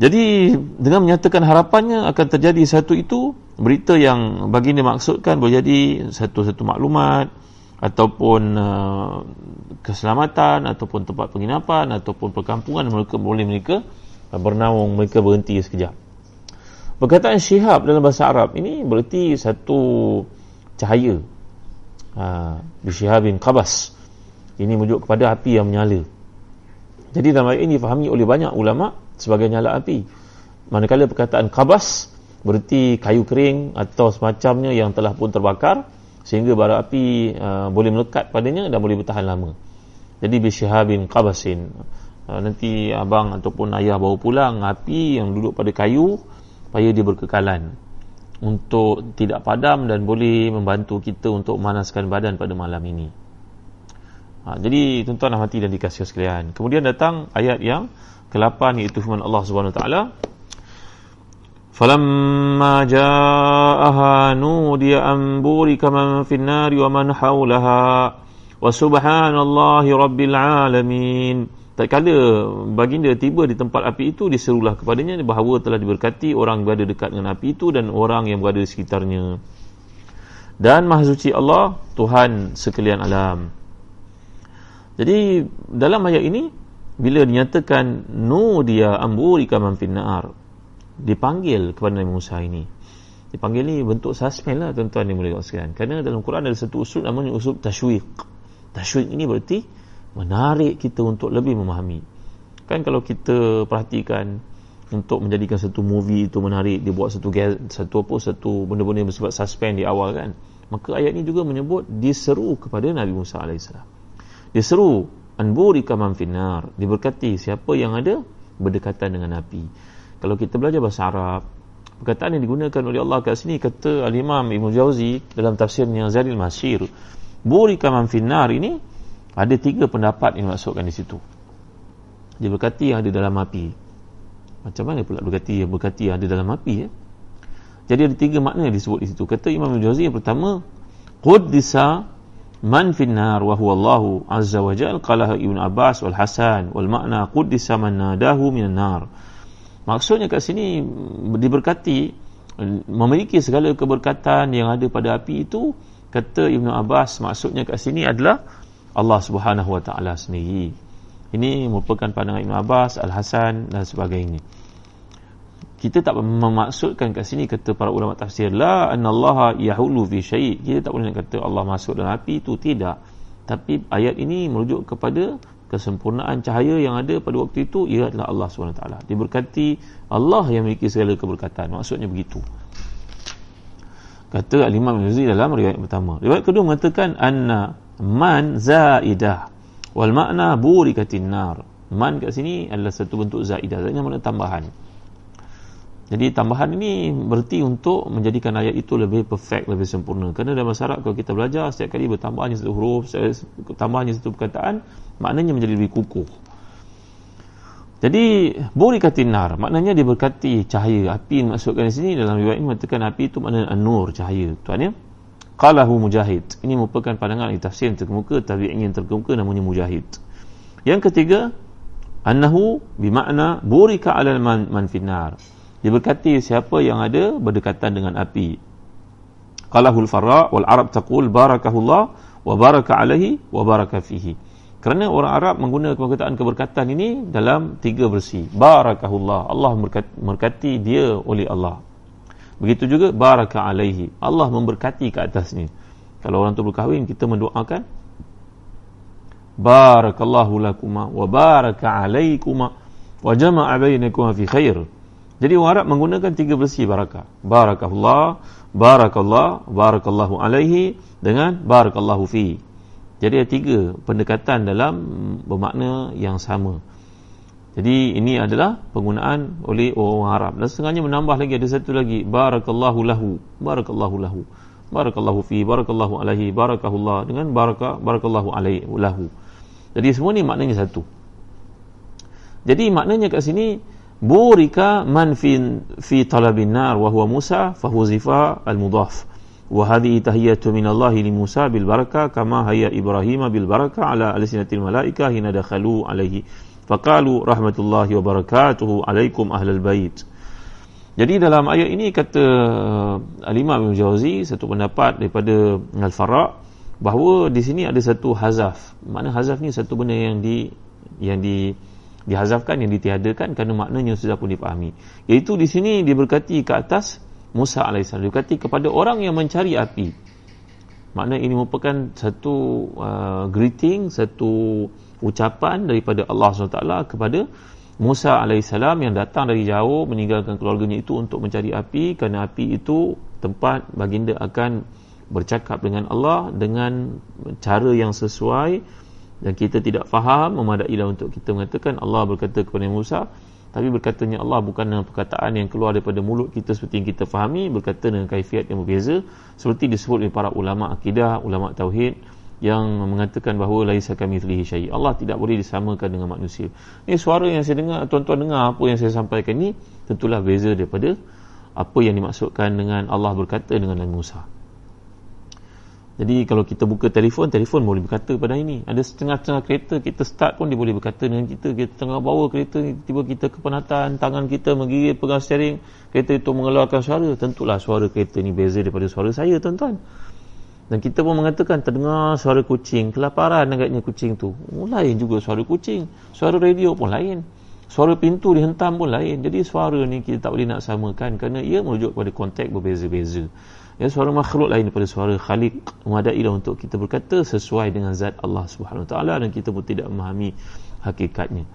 Jadi dengan menyatakan harapannya akan terjadi satu itu berita yang baginda maksudkan boleh jadi satu-satu maklumat ataupun uh, keselamatan ataupun tempat penginapan ataupun perkampungan mereka boleh mereka bernaung mereka berhenti sekejap. Perkataan syihab dalam bahasa Arab ini berarti satu cahaya. Ha, bisyihabin qabas. Ini merujuk kepada api yang menyala. Jadi dalam ayat ini difahami oleh banyak ulama sebagai nyala api. Manakala perkataan qabas berarti kayu kering atau semacamnya yang telah pun terbakar sehingga bara api uh, boleh melekat padanya dan boleh bertahan lama. Jadi bisyihabin qabasin. Uh, nanti abang ataupun ayah bawa pulang api yang duduk pada kayu supaya dia berkekalan untuk tidak padam dan boleh membantu kita untuk memanaskan badan pada malam ini. Ha, jadi tuan-tuan hati dan dikasih sekalian. Kemudian datang ayat yang ke-8 iaitu firman Allah taala Falamma ja'aha nudiya an burika man fin nari wa man hawlaha wa subhanallahi rabbil alamin tak kala baginda tiba di tempat api itu diserulah kepadanya bahawa telah diberkati orang yang berada dekat dengan api itu dan orang yang berada di sekitarnya. Dan maha suci Allah Tuhan sekalian alam. Jadi dalam ayat ini bila dinyatakan nu dia amburika man finnar dipanggil kepada Nabi Musa ini. Dipanggil ni bentuk suspend lah tuan-tuan yang boleh sekalian. Kerana dalam Quran ada satu usul namanya usul tashwiq. Tashwiq ini berarti menarik kita untuk lebih memahami. Kan kalau kita perhatikan untuk menjadikan satu movie itu menarik dia buat satu satu apa satu benda-benda yang bersifat suspend di awal kan maka ayat ini juga menyebut diseru kepada Nabi Musa AS diseru anburika man finnar. Diberkati siapa yang ada berdekatan dengan api kalau kita belajar bahasa Arab perkataan yang digunakan oleh Allah kat sini kata al-Imam Ibn Jauzi dalam tafsirnya Zalil Masir burika man finnar ini ada tiga pendapat yang masukkan di situ. Dia berkati yang ada dalam api. Macam mana pula berkati yang berkati yang ada dalam api ya? jadi ada tiga makna yang disebut di situ. Kata Imam Ibn Jauzi yang pertama Quddisa man finnar wa huwa Allah azza wa jalla qala Ibn Abbas wal Hasan wal makna Quddisa man nadahu minan nar. Maksudnya kat sini diberkati memiliki segala keberkatan yang ada pada api itu kata Ibnu Abbas maksudnya kat sini adalah Allah Subhanahu Wa Taala sendiri. Ini merupakan pandangan Ibnu Abbas, Al Hasan dan sebagainya. Kita tak memaksudkan kat sini kata para ulama tafsir la Allah yahulu fi syai'. Kita tak boleh nak kata Allah masuk dalam api itu tidak. Tapi ayat ini merujuk kepada kesempurnaan cahaya yang ada pada waktu itu ia adalah Allah SWT diberkati Allah yang memiliki segala keberkatan maksudnya begitu kata Al-Imam Al-Muzi dalam riwayat pertama riwayat kedua mengatakan anna man zaidah wal makna burikatin nar man kat sini adalah satu bentuk zaidah zaidah makna tambahan jadi tambahan ini berarti untuk menjadikan ayat itu lebih perfect, lebih sempurna. Kerana dalam syarat kalau kita belajar, setiap kali bertambahnya satu huruf, tambahnya satu perkataan, maknanya menjadi lebih kukuh. Jadi, burikatin nar, maknanya dia berkati cahaya. Api maksudkan di sini, dalam riwayat ini mengatakan api itu maknanya nur, cahaya. Tuan ya? Qalahu mujahid. Ini merupakan pandangan tafsir yang terkemuka, tapi ingin terkemuka namanya mujahid. Yang ketiga, annahu bimakna burika alal man, man finnar. Diberkati siapa yang ada berdekatan dengan api. Qalahul farra wal arab taqul barakahullah wa baraka alaihi wa baraka fihi. Kerana orang Arab menggunakan perkataan keberkatan ini dalam tiga versi. Barakahullah. Allah memberkati dia oleh Allah begitu juga baraka alaihi Allah memberkati ke atasnya kalau orang tu berkahwin kita mendoakan barakallahu lakuma wa baraka alaikuma wa jama'a bainakuma fi khair jadi orang Arab menggunakan tiga versi barakah. Barakallah, barakallah, barakallahu alaihi dengan barakallahu fi. Jadi ada tiga pendekatan dalam bermakna yang sama. Jadi ini adalah penggunaan oleh orang Arab. Dan setengahnya menambah lagi ada satu lagi barakallahu lahu, barakallahu lahu. Barakallahu fi, barakallahu alaihi, barakallahu dengan barakah, barakallahu alaihi lahu. Jadi semua ni maknanya satu. Jadi maknanya kat sini burika man fi fi talabin nar wa huwa Musa fa huzifa al mudhaf wa hadhihi tahiyatu min Allah li Musa bil barakah kama hayya Ibrahim bil barakah ala alsinatil malaika hina dakhalu alaihi faqalu rahmatullahi wa barakatuhu alaikum ahlal bait. Jadi dalam ayat ini kata uh, Al-Imam Ibn Jawzi satu pendapat daripada Al-Farra bahawa di sini ada satu hazaf. Mana hazaf ni satu benda yang di yang di dihazafkan yang ditiadakan kerana maknanya sudah pun dipahami. Iaitu di sini diberkati ke atas Musa AS diberkati kepada orang yang mencari api. Makna ini merupakan satu uh, greeting satu ucapan daripada Allah SWT kepada Musa AS yang datang dari jauh meninggalkan keluarganya itu untuk mencari api. Kerana api itu tempat baginda akan bercakap dengan Allah dengan cara yang sesuai dan kita tidak faham memadailah untuk kita mengatakan Allah berkata kepada Musa. Tapi berkatanya Allah bukan dengan perkataan yang keluar daripada mulut kita seperti yang kita fahami. Berkata dengan kaifiat yang berbeza. Seperti disebut oleh para ulama akidah ulama tauhid yang mengatakan bahawa laisa kami fihi syai Allah tidak boleh disamakan dengan manusia ini suara yang saya dengar tuan-tuan dengar apa yang saya sampaikan ini tentulah beza daripada apa yang dimaksudkan dengan Allah berkata dengan Nabi Musa jadi kalau kita buka telefon, telefon boleh berkata pada ini. Ada setengah-setengah kereta kita start pun dia boleh berkata dengan kita. Kita tengah bawa kereta ni, tiba kita kepenatan, tangan kita menggigit pegang steering, kereta itu mengeluarkan suara. Tentulah suara kereta ni beza daripada suara saya tuan-tuan. Dan kita pun mengatakan terdengar suara kucing, kelaparan agaknya kucing tu. Oh, lain juga suara kucing. Suara radio pun lain. Suara pintu dihentam pun lain. Jadi suara ni kita tak boleh nak samakan kerana ia merujuk kepada konteks berbeza-beza ya suara makhluk lain daripada suara khalik memadailah untuk kita berkata sesuai dengan zat Allah Subhanahu taala dan kita pun tidak memahami hakikatnya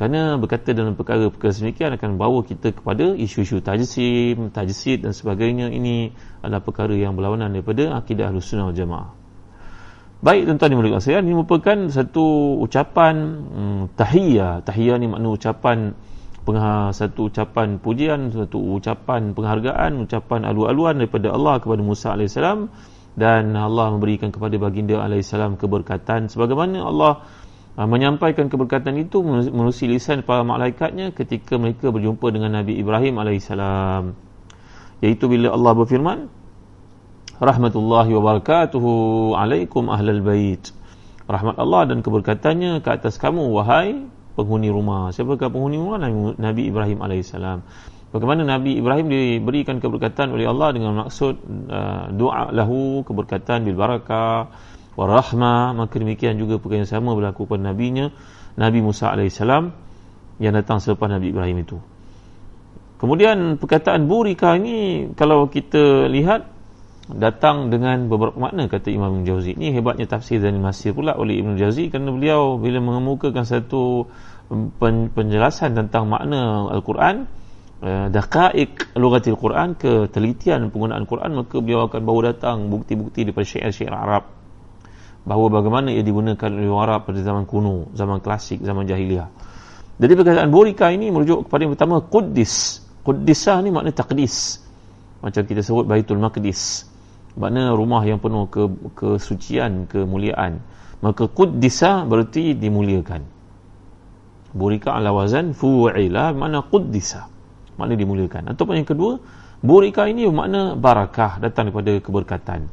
kerana berkata dalam perkara-perkara semikian akan bawa kita kepada isu-isu tajsim, tajsid dan sebagainya ini adalah perkara yang berlawanan daripada akidah Ahlussunnah wal Jamaah. Baik tuan-tuan yang saya ini merupakan satu ucapan hmm, tahiyah. Tahiyah ni makna ucapan satu ucapan pujian satu ucapan penghargaan ucapan alu-aluan daripada Allah kepada Musa AS dan Allah memberikan kepada baginda AS keberkatan sebagaimana Allah menyampaikan keberkatan itu melalui lisan para malaikatnya ketika mereka berjumpa dengan Nabi Ibrahim AS iaitu bila Allah berfirman rahmatullahi wabarakatuhu alaikum ahlal bait rahmat Allah dan keberkatannya ke atas kamu wahai penghuni rumah. Siapakah penghuni rumah? Nabi Ibrahim AS. Bagaimana Nabi Ibrahim diberikan keberkatan oleh Allah dengan maksud uh, doa lahu, keberkatan bil barakah, warahmah, maka demikian juga perkara yang sama berlaku pada Nabi-Nya, Nabi Musa AS yang datang selepas Nabi Ibrahim itu. Kemudian perkataan burika ini kalau kita lihat datang dengan beberapa makna kata Imam Jauzi. Ini hebatnya tafsir dan Masir pula oleh Ibn Jauzi kerana beliau bila mengemukakan satu pen, penjelasan tentang makna Al-Quran uh, daqaik lugatil Quran ke telitian penggunaan Quran maka beliau akan bawa datang bukti-bukti daripada syair-syair Arab bahawa bagaimana ia digunakan oleh orang Arab pada zaman kuno, zaman klasik, zaman jahiliah. Jadi perkataan Burika ini merujuk kepada yang pertama Quddis. Quddisah ni makna taqdis. Macam kita sebut Baitul Maqdis makna rumah yang penuh ke kesucian kemuliaan maka quddisa berarti dimuliakan burika ala wazan fu'ila makna quddisa makna dimuliakan ataupun yang kedua burika ini makna barakah datang daripada keberkatan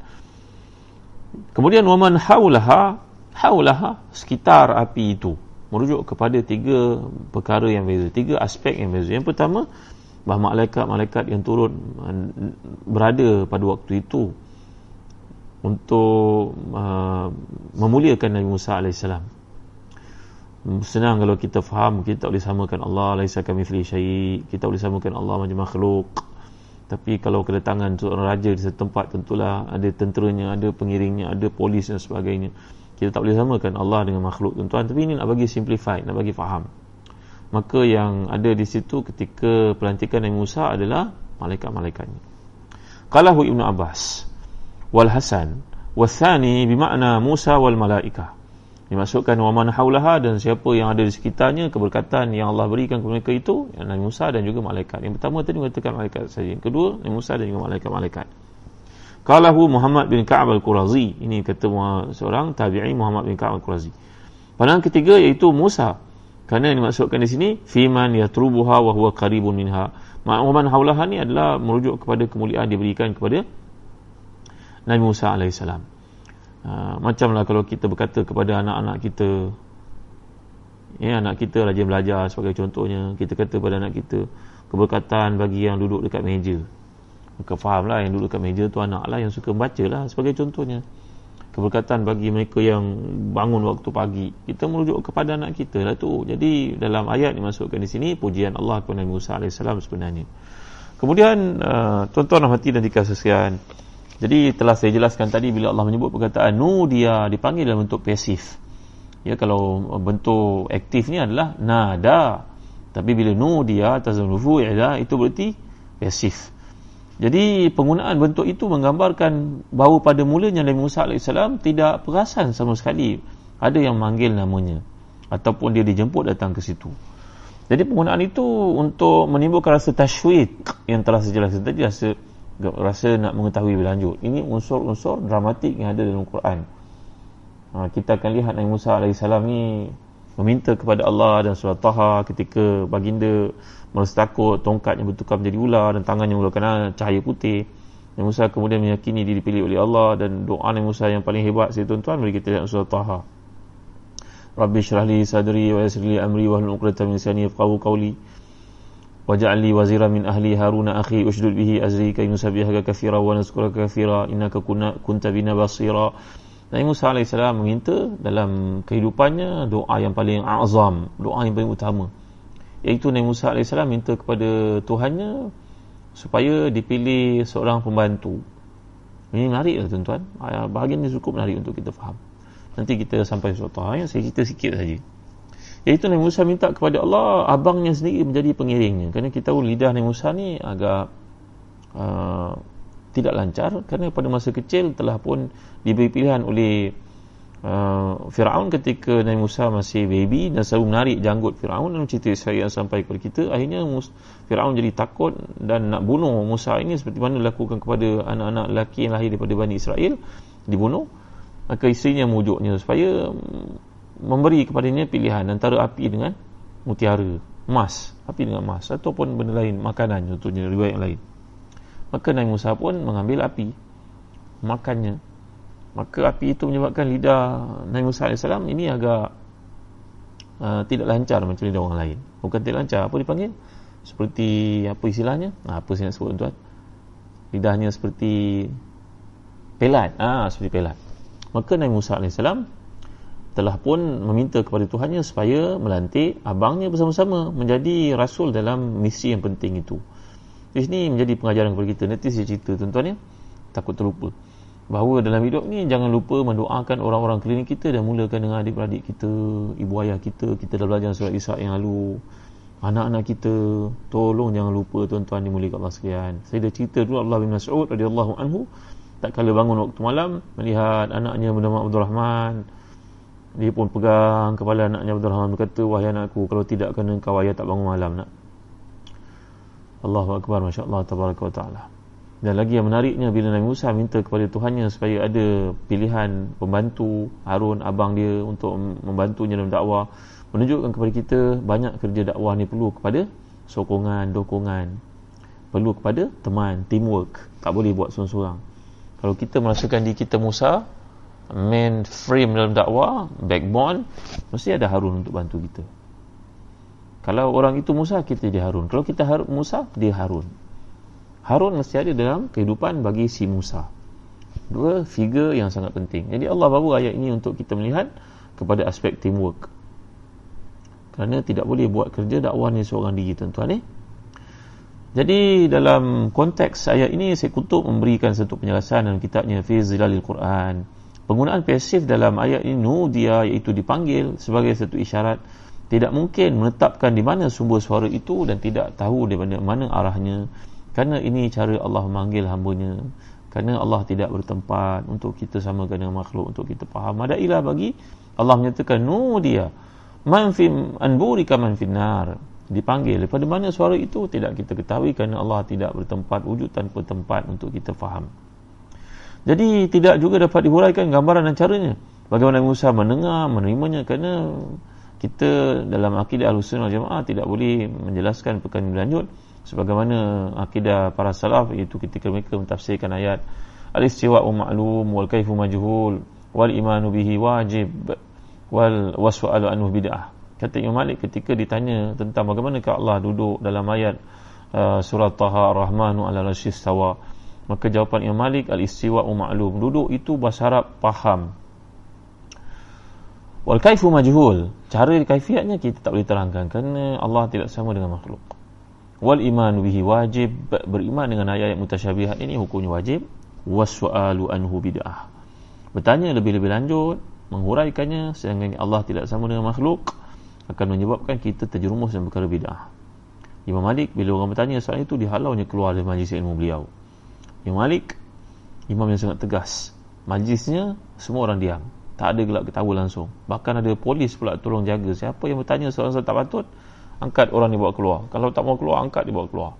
kemudian waman haulaha haulaha sekitar api itu merujuk kepada tiga perkara yang beza tiga aspek yang beza. Yang pertama bahawa malaikat-malaikat yang turun berada pada waktu itu untuk uh, memuliakan Nabi Musa AS senang kalau kita faham kita boleh samakan Allah laisa kami fili syai kita boleh samakan Allah macam makhluk tapi kalau kedatangan seorang raja di satu tempat tentulah ada tenteranya ada pengiringnya ada polis dan sebagainya. Kita tak boleh samakan Allah dengan makhluk tuan-tuan. Tapi ini nak bagi simplify nak bagi faham. Maka yang ada di situ ketika pelantikan Nabi Musa adalah malaikat-malaikatnya. Qalahu Ibnu Abbas wal Hasan wasani bermakna Musa wal malaika dimasukkan wa man haulaha dan siapa yang ada di sekitarnya keberkatan yang Allah berikan kepada mereka itu Nabi Musa dan juga malaikat. Yang pertama tadi mengatakan malaikat saja. Yang kedua Nabi Musa dan juga malaikat-malaikat. Qalahu Muhammad bin Ka'ab al-Qurazi. Ini kata seorang tabi'i Muhammad bin Ka'ab al-Qurazi. Pandangan ketiga iaitu Musa. Kerana yang dimaksudkan di sini fiman yatrubuha wa huwa qaribun minha. Ma'uman haulaha ni adalah merujuk kepada kemuliaan diberikan kepada Nabi Musa AS uh, macamlah kalau kita berkata kepada anak-anak kita ya, anak kita rajin belajar sebagai contohnya kita kata kepada anak kita keberkatan bagi yang duduk dekat meja. Maka fahamlah yang duduk dekat meja tu anak lah yang suka membaca lah sebagai contohnya. Keberkatan bagi mereka yang bangun waktu pagi kita merujuk kepada anak kita lah tu. Jadi dalam ayat dimasukkan di sini pujian Allah kepada Nabi Musa AS sebenarnya. Kemudian uh, tuan-tuan hati dan dikasih jadi telah saya jelaskan tadi bila Allah menyebut perkataan nu dia dipanggil dalam bentuk pasif. Ya kalau bentuk aktif ni adalah nada. Tapi bila nu dia tazanufu ya itu berarti pasif. Jadi penggunaan bentuk itu menggambarkan bahawa pada mulanya Nabi Musa AS tidak perasan sama sekali ada yang manggil namanya ataupun dia dijemput datang ke situ. Jadi penggunaan itu untuk menimbulkan rasa tashwid yang telah saya jelaskan tadi rasa rasa nak mengetahui lebih lanjut. Ini unsur-unsur dramatik yang ada dalam Quran. Ha, kita akan lihat Nabi Musa AS ni meminta kepada Allah dan surah Taha ketika baginda merasa takut tongkatnya bertukar menjadi ular dan tangannya mengeluarkan cahaya putih. Nabi Musa kemudian meyakini dia dipilih oleh Allah dan doa Nabi Musa yang paling hebat saya tuan-tuan mari kita lihat surah Taha. Rabbi syrahli sadri wa yasirli amri wa uqdatan min lisani yafqahu qawli waj'al li wazira min ahli haruna akhi ushdud bihi azri kay nusabbihaka nazkuraka katsira innaka kunna kunta bina basira Nabi Musa AS meminta dalam kehidupannya doa yang paling azam, doa yang paling utama. Iaitu Nabi Musa AS minta kepada Tuhannya supaya dipilih seorang pembantu. Ini menarik lah tuan-tuan. Bahagian ini cukup menarik untuk kita faham. Nanti kita sampai suatu yang saya cerita sikit saja. Iaitu Nabi Musa minta kepada Allah abangnya sendiri menjadi pengiringnya. Kerana kita tahu lidah Nabi Musa ni agak uh, tidak lancar kerana pada masa kecil telah pun diberi pilihan oleh Uh, Firaun ketika Nabi Musa masih baby dan selalu menarik janggut Firaun dalam cerita Israel yang sampai kepada kita akhirnya Mus- Firaun jadi takut dan nak bunuh Musa ini seperti mana dilakukan kepada anak-anak lelaki yang lahir daripada Bani Israel dibunuh maka isterinya mewujudnya supaya memberi kepadanya pilihan antara api dengan mutiara emas. Api dengan emas ataupun benda lain makanan contohnya riwayat yang lain. Maka Nabi Musa pun mengambil api makannya. Maka api itu menyebabkan lidah Nabi Musa AS ini agak uh, tidak lancar macam lidah orang lain. Bukan tidak lancar apa dipanggil? Seperti apa istilahnya? Nah, apa saya nak sebut tuan? Lidahnya seperti pelat. Ah seperti pelat. Maka Nabi Musa AS telah pun meminta kepada Tuhannya supaya melantik abangnya bersama-sama menjadi rasul dalam misi yang penting itu. Di sini menjadi pengajaran kepada kita. Nanti saya cerita tuan-tuan ya. Takut terlupa. Bahawa dalam hidup ni jangan lupa mendoakan orang-orang keliling kita dan mulakan dengan adik-beradik kita, ibu ayah kita, kita dah belajar surat Isa yang lalu. Anak-anak kita, tolong jangan lupa tuan-tuan dimuliakan Allah sekalian. Saya dah cerita dulu Allah bin Mas'ud radhiyallahu anhu. Tak kala bangun waktu malam melihat anaknya bernama Abdul Rahman dia pun pegang kepala anaknya Abdul Rahman berkata wahai anakku kalau tidak kena kau ayah tak bangun malam nak. Allahu Akbar Masya Allah Tabaraka wa Ta'ala. Dan lagi yang menariknya bila Nabi Musa minta kepada Tuhannya supaya ada pilihan pembantu Harun abang dia untuk membantunya dalam dakwah menunjukkan kepada kita banyak kerja dakwah ni perlu kepada sokongan, dokongan. Perlu kepada teman, teamwork. Tak boleh buat seorang-seorang. Kalau kita merasakan di kita Musa main frame dalam dakwah backbone mesti ada Harun untuk bantu kita kalau orang itu Musa kita dia Harun kalau kita Harun, Musa dia Harun Harun mesti ada dalam kehidupan bagi si Musa. Dua figure yang sangat penting. Jadi Allah bawa ayat ini untuk kita melihat kepada aspek teamwork. Kerana tidak boleh buat kerja dakwah ni seorang diri tuan-tuan eh. Jadi dalam konteks ayat ini saya kutuk memberikan satu penjelasan dalam kitabnya Fi Zilalil Quran. Penggunaan pasif dalam ayat ini dia iaitu dipanggil sebagai satu isyarat tidak mungkin menetapkan di mana sumber suara itu dan tidak tahu di mana, mana arahnya. Kerana ini cara Allah memanggil hambanya. Kerana Allah tidak bertempat untuk kita samakan dengan makhluk untuk kita faham. Madailah bagi Allah menyatakan nu dia man fi anburika man finnar dipanggil. Daripada mana suara itu? Tidak kita ketahui kerana Allah tidak bertempat wujud tanpa tempat untuk kita faham jadi tidak juga dapat dihuraikan gambaran dan caranya. Bagaimana Musa mendengar menerimanya kerana kita dalam akidah al-sunnah jamaah tidak boleh menjelaskan perkara berlanjut sebagaimana akidah para salaf iaitu ketika mereka mentafsirkan ayat al-istiwa ma'lum wal kaifu majhul wal imanu bihi wajib wal wasfa'alu anhu bid'ah. Kata Imam Malik ketika ditanya tentang bagaimana Allah duduk dalam ayat uh, surah Taha Ar-Rahmanu ala tawa maka jawapan Imam Malik al-istiwa ma'lum. Duduk itu bahasa Arab faham. Wal kaifu majhul. Cara kaifiatnya kita tak boleh terangkan kerana Allah tidak sama dengan makhluk. Wal iman bihi wajib. Beriman dengan ayat-ayat mutasyabihat ini hukumnya wajib. Wasu'alu anhu bid'ah. Bertanya lebih-lebih lanjut menghuraikannya sehingga Allah tidak sama dengan makhluk akan menyebabkan kita terjerumus dalam perkara bid'ah. Imam Malik bila orang bertanya soal itu dihalaunya keluar dari majlis ilmu beliau Imam Malik imam yang sangat tegas. Majlisnya semua orang diam. Tak ada gelak ketawa langsung. Bahkan ada polis pula tolong jaga. Siapa yang bertanya soalan-soalan tak patut angkat orang dibawa keluar. Kalau tak mau keluar angkat dibawa keluar.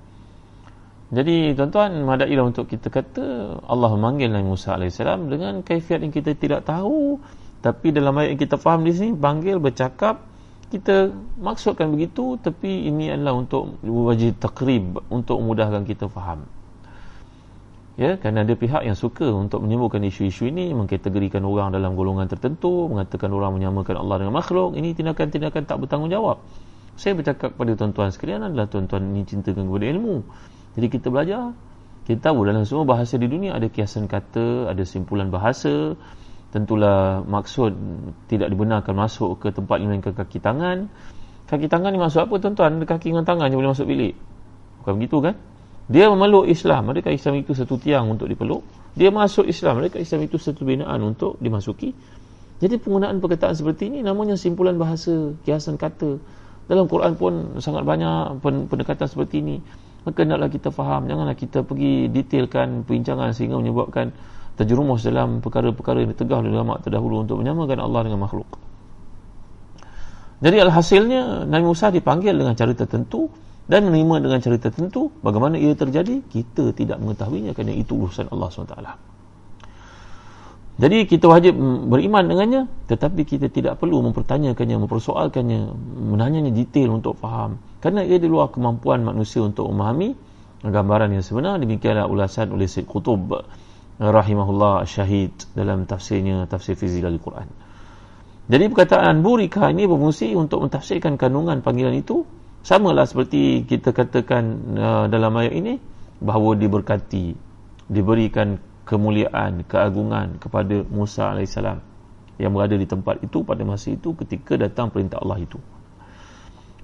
Jadi tuan-tuan madailah untuk kita kata Allah memanggil Nabi Musa AS dengan kaifiat yang kita tidak tahu. Tapi dalam ayat yang kita faham di sini panggil bercakap kita maksudkan begitu tapi ini adalah untuk wajib takrib untuk memudahkan kita faham ya kerana ada pihak yang suka untuk menyembuhkan isu-isu ini mengkategorikan orang dalam golongan tertentu mengatakan orang menyamakan Allah dengan makhluk ini tindakan-tindakan tak bertanggungjawab. Saya bercakap kepada tuan-tuan sekalian adalah tuan-tuan ini cintakan kepada ilmu. Jadi kita belajar. Kita tahu dalam semua bahasa di dunia ada kiasan kata ada simpulan bahasa. Tentulah maksud tidak dibenarkan masuk ke tempat yang ke kaki tangan. Kaki tangan ni masuk apa tuan-tuan? Kaki dengan tangan yang boleh masuk bilik. Bukan begitu kan dia memeluk Islam. Adakah Islam itu satu tiang untuk dipeluk. Dia masuk Islam. Adakah Islam itu satu binaan untuk dimasuki. Jadi penggunaan perkataan seperti ini namanya simpulan bahasa kiasan kata. Dalam Quran pun sangat banyak pendekatan seperti ini. Maka naklah kita faham, janganlah kita pergi detailkan perbincangan sehingga menyebabkan terjerumus dalam perkara-perkara yang ditegah oleh ulama terdahulu untuk menyamakan Allah dengan makhluk. Jadi alhasilnya Nabi Musa dipanggil dengan cara tertentu dan menerima dengan cara tertentu bagaimana ia terjadi kita tidak mengetahuinya kerana itu urusan Allah SWT. Jadi kita wajib beriman dengannya tetapi kita tidak perlu mempertanyakannya mempersoalkannya menanyanya detail untuk faham. Kerana ia di luar kemampuan manusia untuk memahami gambaran yang sebenar demikianlah ulasan oleh Syed Qutub rahimahullah syahid dalam tafsirnya tafsir fizik Al-Quran. Jadi perkataan burika ini berfungsi untuk mentafsirkan kandungan panggilan itu sama lah seperti kita katakan uh, dalam ayat ini bahawa diberkati diberikan kemuliaan keagungan kepada Musa AS yang berada di tempat itu pada masa itu ketika datang perintah Allah itu.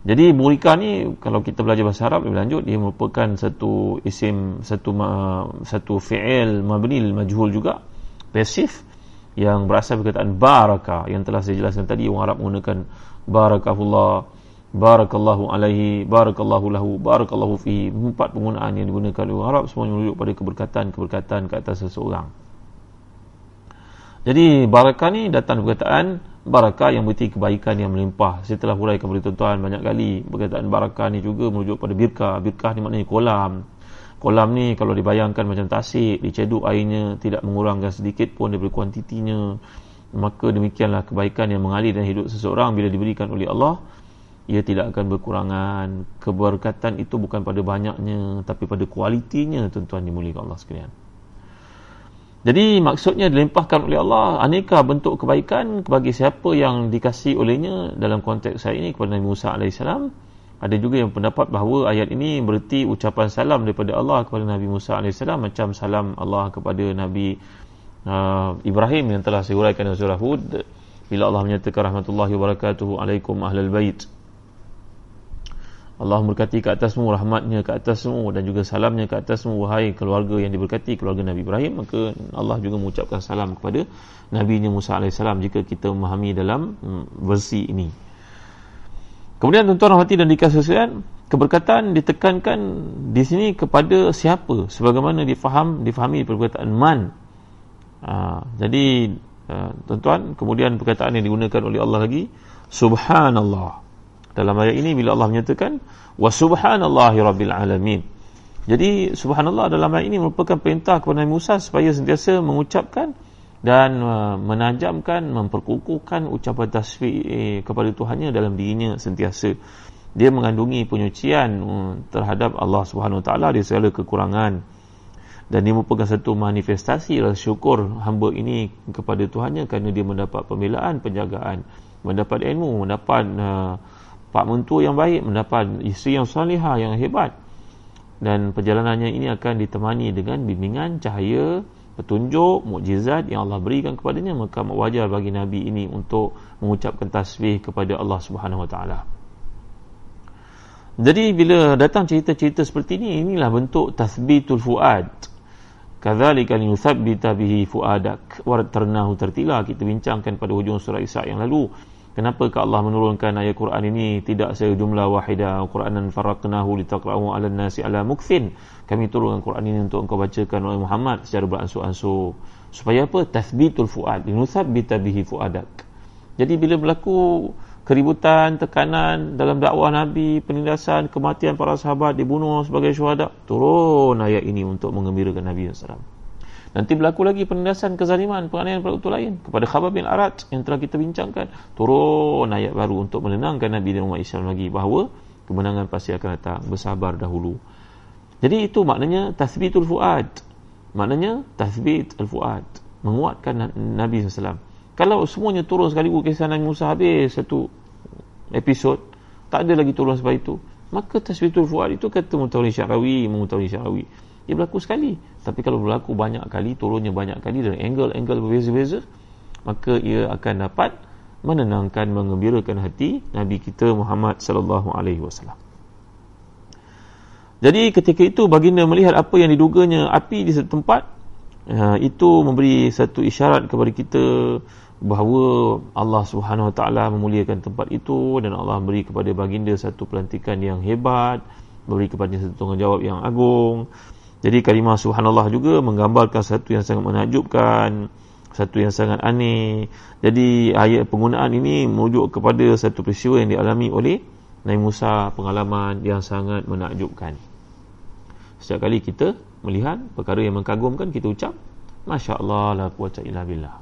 Jadi burika ni kalau kita belajar bahasa Arab lebih lanjut dia merupakan satu isim satu satu fi'il mabni majhul juga pasif yang berasal perkataan baraka yang telah saya jelaskan tadi orang Arab menggunakan barakahullah barakallahu alaihi barakallahu lahu barakallahu fi empat penggunaan yang digunakan oleh Arab semuanya merujuk pada keberkatan-keberkatan ke atas seseorang. Jadi barakah ni datang perkataan barakah yang berarti kebaikan yang melimpah. Saya telah huraikan kepada tuan-tuan banyak kali perkataan barakah ni juga merujuk pada birkah. Birkah ni maknanya kolam. Kolam ni kalau dibayangkan macam tasik diceduk airnya tidak mengurangkan sedikit pun daripada kuantitinya maka demikianlah kebaikan yang mengalir dalam hidup seseorang bila diberikan oleh Allah ia tidak akan berkurangan. Keberkatan itu bukan pada banyaknya tapi pada kualitinya tuan-tuan dimuliakan Allah sekalian. Jadi maksudnya dilimpahkan oleh Allah aneka bentuk kebaikan bagi siapa yang dikasih olehnya dalam konteks saya ini kepada Nabi Musa AS ada juga yang pendapat bahawa ayat ini berarti ucapan salam daripada Allah kepada Nabi Musa AS macam salam Allah kepada Nabi uh, Ibrahim yang telah saya uraikan dalam surah Hud. Bila Allah menyatakan rahmatullahi wabarakatuh alaikum ahlal bait Allah memberkati ke atasmu rahmatnya ke atasmu dan juga salamnya ke atasmu wahai keluarga yang diberkati keluarga Nabi Ibrahim maka Allah juga mengucapkan salam kepada Nabi Musa AS jika kita memahami dalam hmm, versi ini. Kemudian tuan-tuan rahmati dan dikasih sekalian keberkatan ditekankan di sini kepada siapa? Sebagaimana difaham difahami perkataan man. Ha, jadi ha, tuan-tuan kemudian perkataan yang digunakan oleh Allah lagi subhanallah dalam ayat ini bila Allah menyatakan wa subhanallahi rabbil alamin. Jadi subhanallah dalam ayat ini merupakan perintah kepada Nabi Musa supaya sentiasa mengucapkan dan uh, menajamkan memperkukuhkan ucapan tasbih eh, kepada Tuhannya dalam dirinya sentiasa. Dia mengandungi penyucian uh, terhadap Allah Subhanahu Wa Taala dari segala kekurangan. Dan dia merupakan satu manifestasi rasa syukur hamba ini kepada Tuhannya kerana dia mendapat pembelaan penjagaan mendapat ilmu mendapat uh, pak mentua yang baik mendapat isteri yang salihah yang hebat. Dan perjalanannya ini akan ditemani dengan bimbingan cahaya petunjuk mukjizat yang Allah berikan kepadanya. Maka wajar bagi nabi ini untuk mengucapkan tasbih kepada Allah Subhanahu wa taala. Jadi bila datang cerita-cerita seperti ini inilah bentuk tasbitul fuad. Kadzalika linuthabbita bihi fuadak. Wa tarnahu tertila. Kita bincangkan pada hujung surah Isra yang lalu Kenapa ke Allah menurunkan ayat Quran ini tidak sejumlah wahidah Quranan faraqnahu litaqra'u 'ala nasi 'ala mukfin. Kami turunkan Quran ini untuk engkau bacakan oleh Muhammad secara beransur-ansur. Supaya apa? Tathbitul fuad. Linuthabbita bihi fuadak. Jadi bila berlaku keributan, tekanan dalam dakwah Nabi, penindasan, kematian para sahabat, dibunuh sebagai syuhada, turun ayat ini untuk mengembirakan Nabi sallallahu Nanti berlaku lagi penindasan kezaliman, penganiayaan pada utuh lain kepada Khabar bin Arat yang telah kita bincangkan. Turun ayat baru untuk menenangkan Nabi dan umat Islam lagi bahawa kemenangan pasti akan datang. Bersabar dahulu. Jadi itu maknanya tasbitul fuad. Maknanya tasbit al-fuad. Menguatkan Nabi SAW. Kalau semuanya turun sekali kisah Nabi Musa habis satu episod, tak ada lagi turun sebab itu. Maka tasbitul fuad itu kata Mutawli Syarawi, Mutawli Syarawi ia berlaku sekali. Tapi kalau berlaku banyak kali turunnya banyak kali dan angle-angle berbeza-beza maka ia akan dapat menenangkan mengembirakan hati Nabi kita Muhammad sallallahu alaihi wasallam. Jadi ketika itu baginda melihat apa yang diduganya api di satu tempat uh, itu memberi satu isyarat kepada kita bahawa Allah Subhanahu Wa Taala memuliakan tempat itu dan Allah beri kepada baginda satu pelantikan yang hebat, beri kepada satu tanggungjawab yang agung Jadi kalimah subhanallah juga menggambarkan satu yang sangat menakjubkan, satu yang sangat aneh. Jadi ayat penggunaan ini merujuk kepada satu peristiwa yang dialami oleh Nabi Musa, pengalaman yang sangat menakjubkan. Setiap kali kita melihat perkara yang mengagumkan, kita ucap, Masya Allah la quwata illa billah.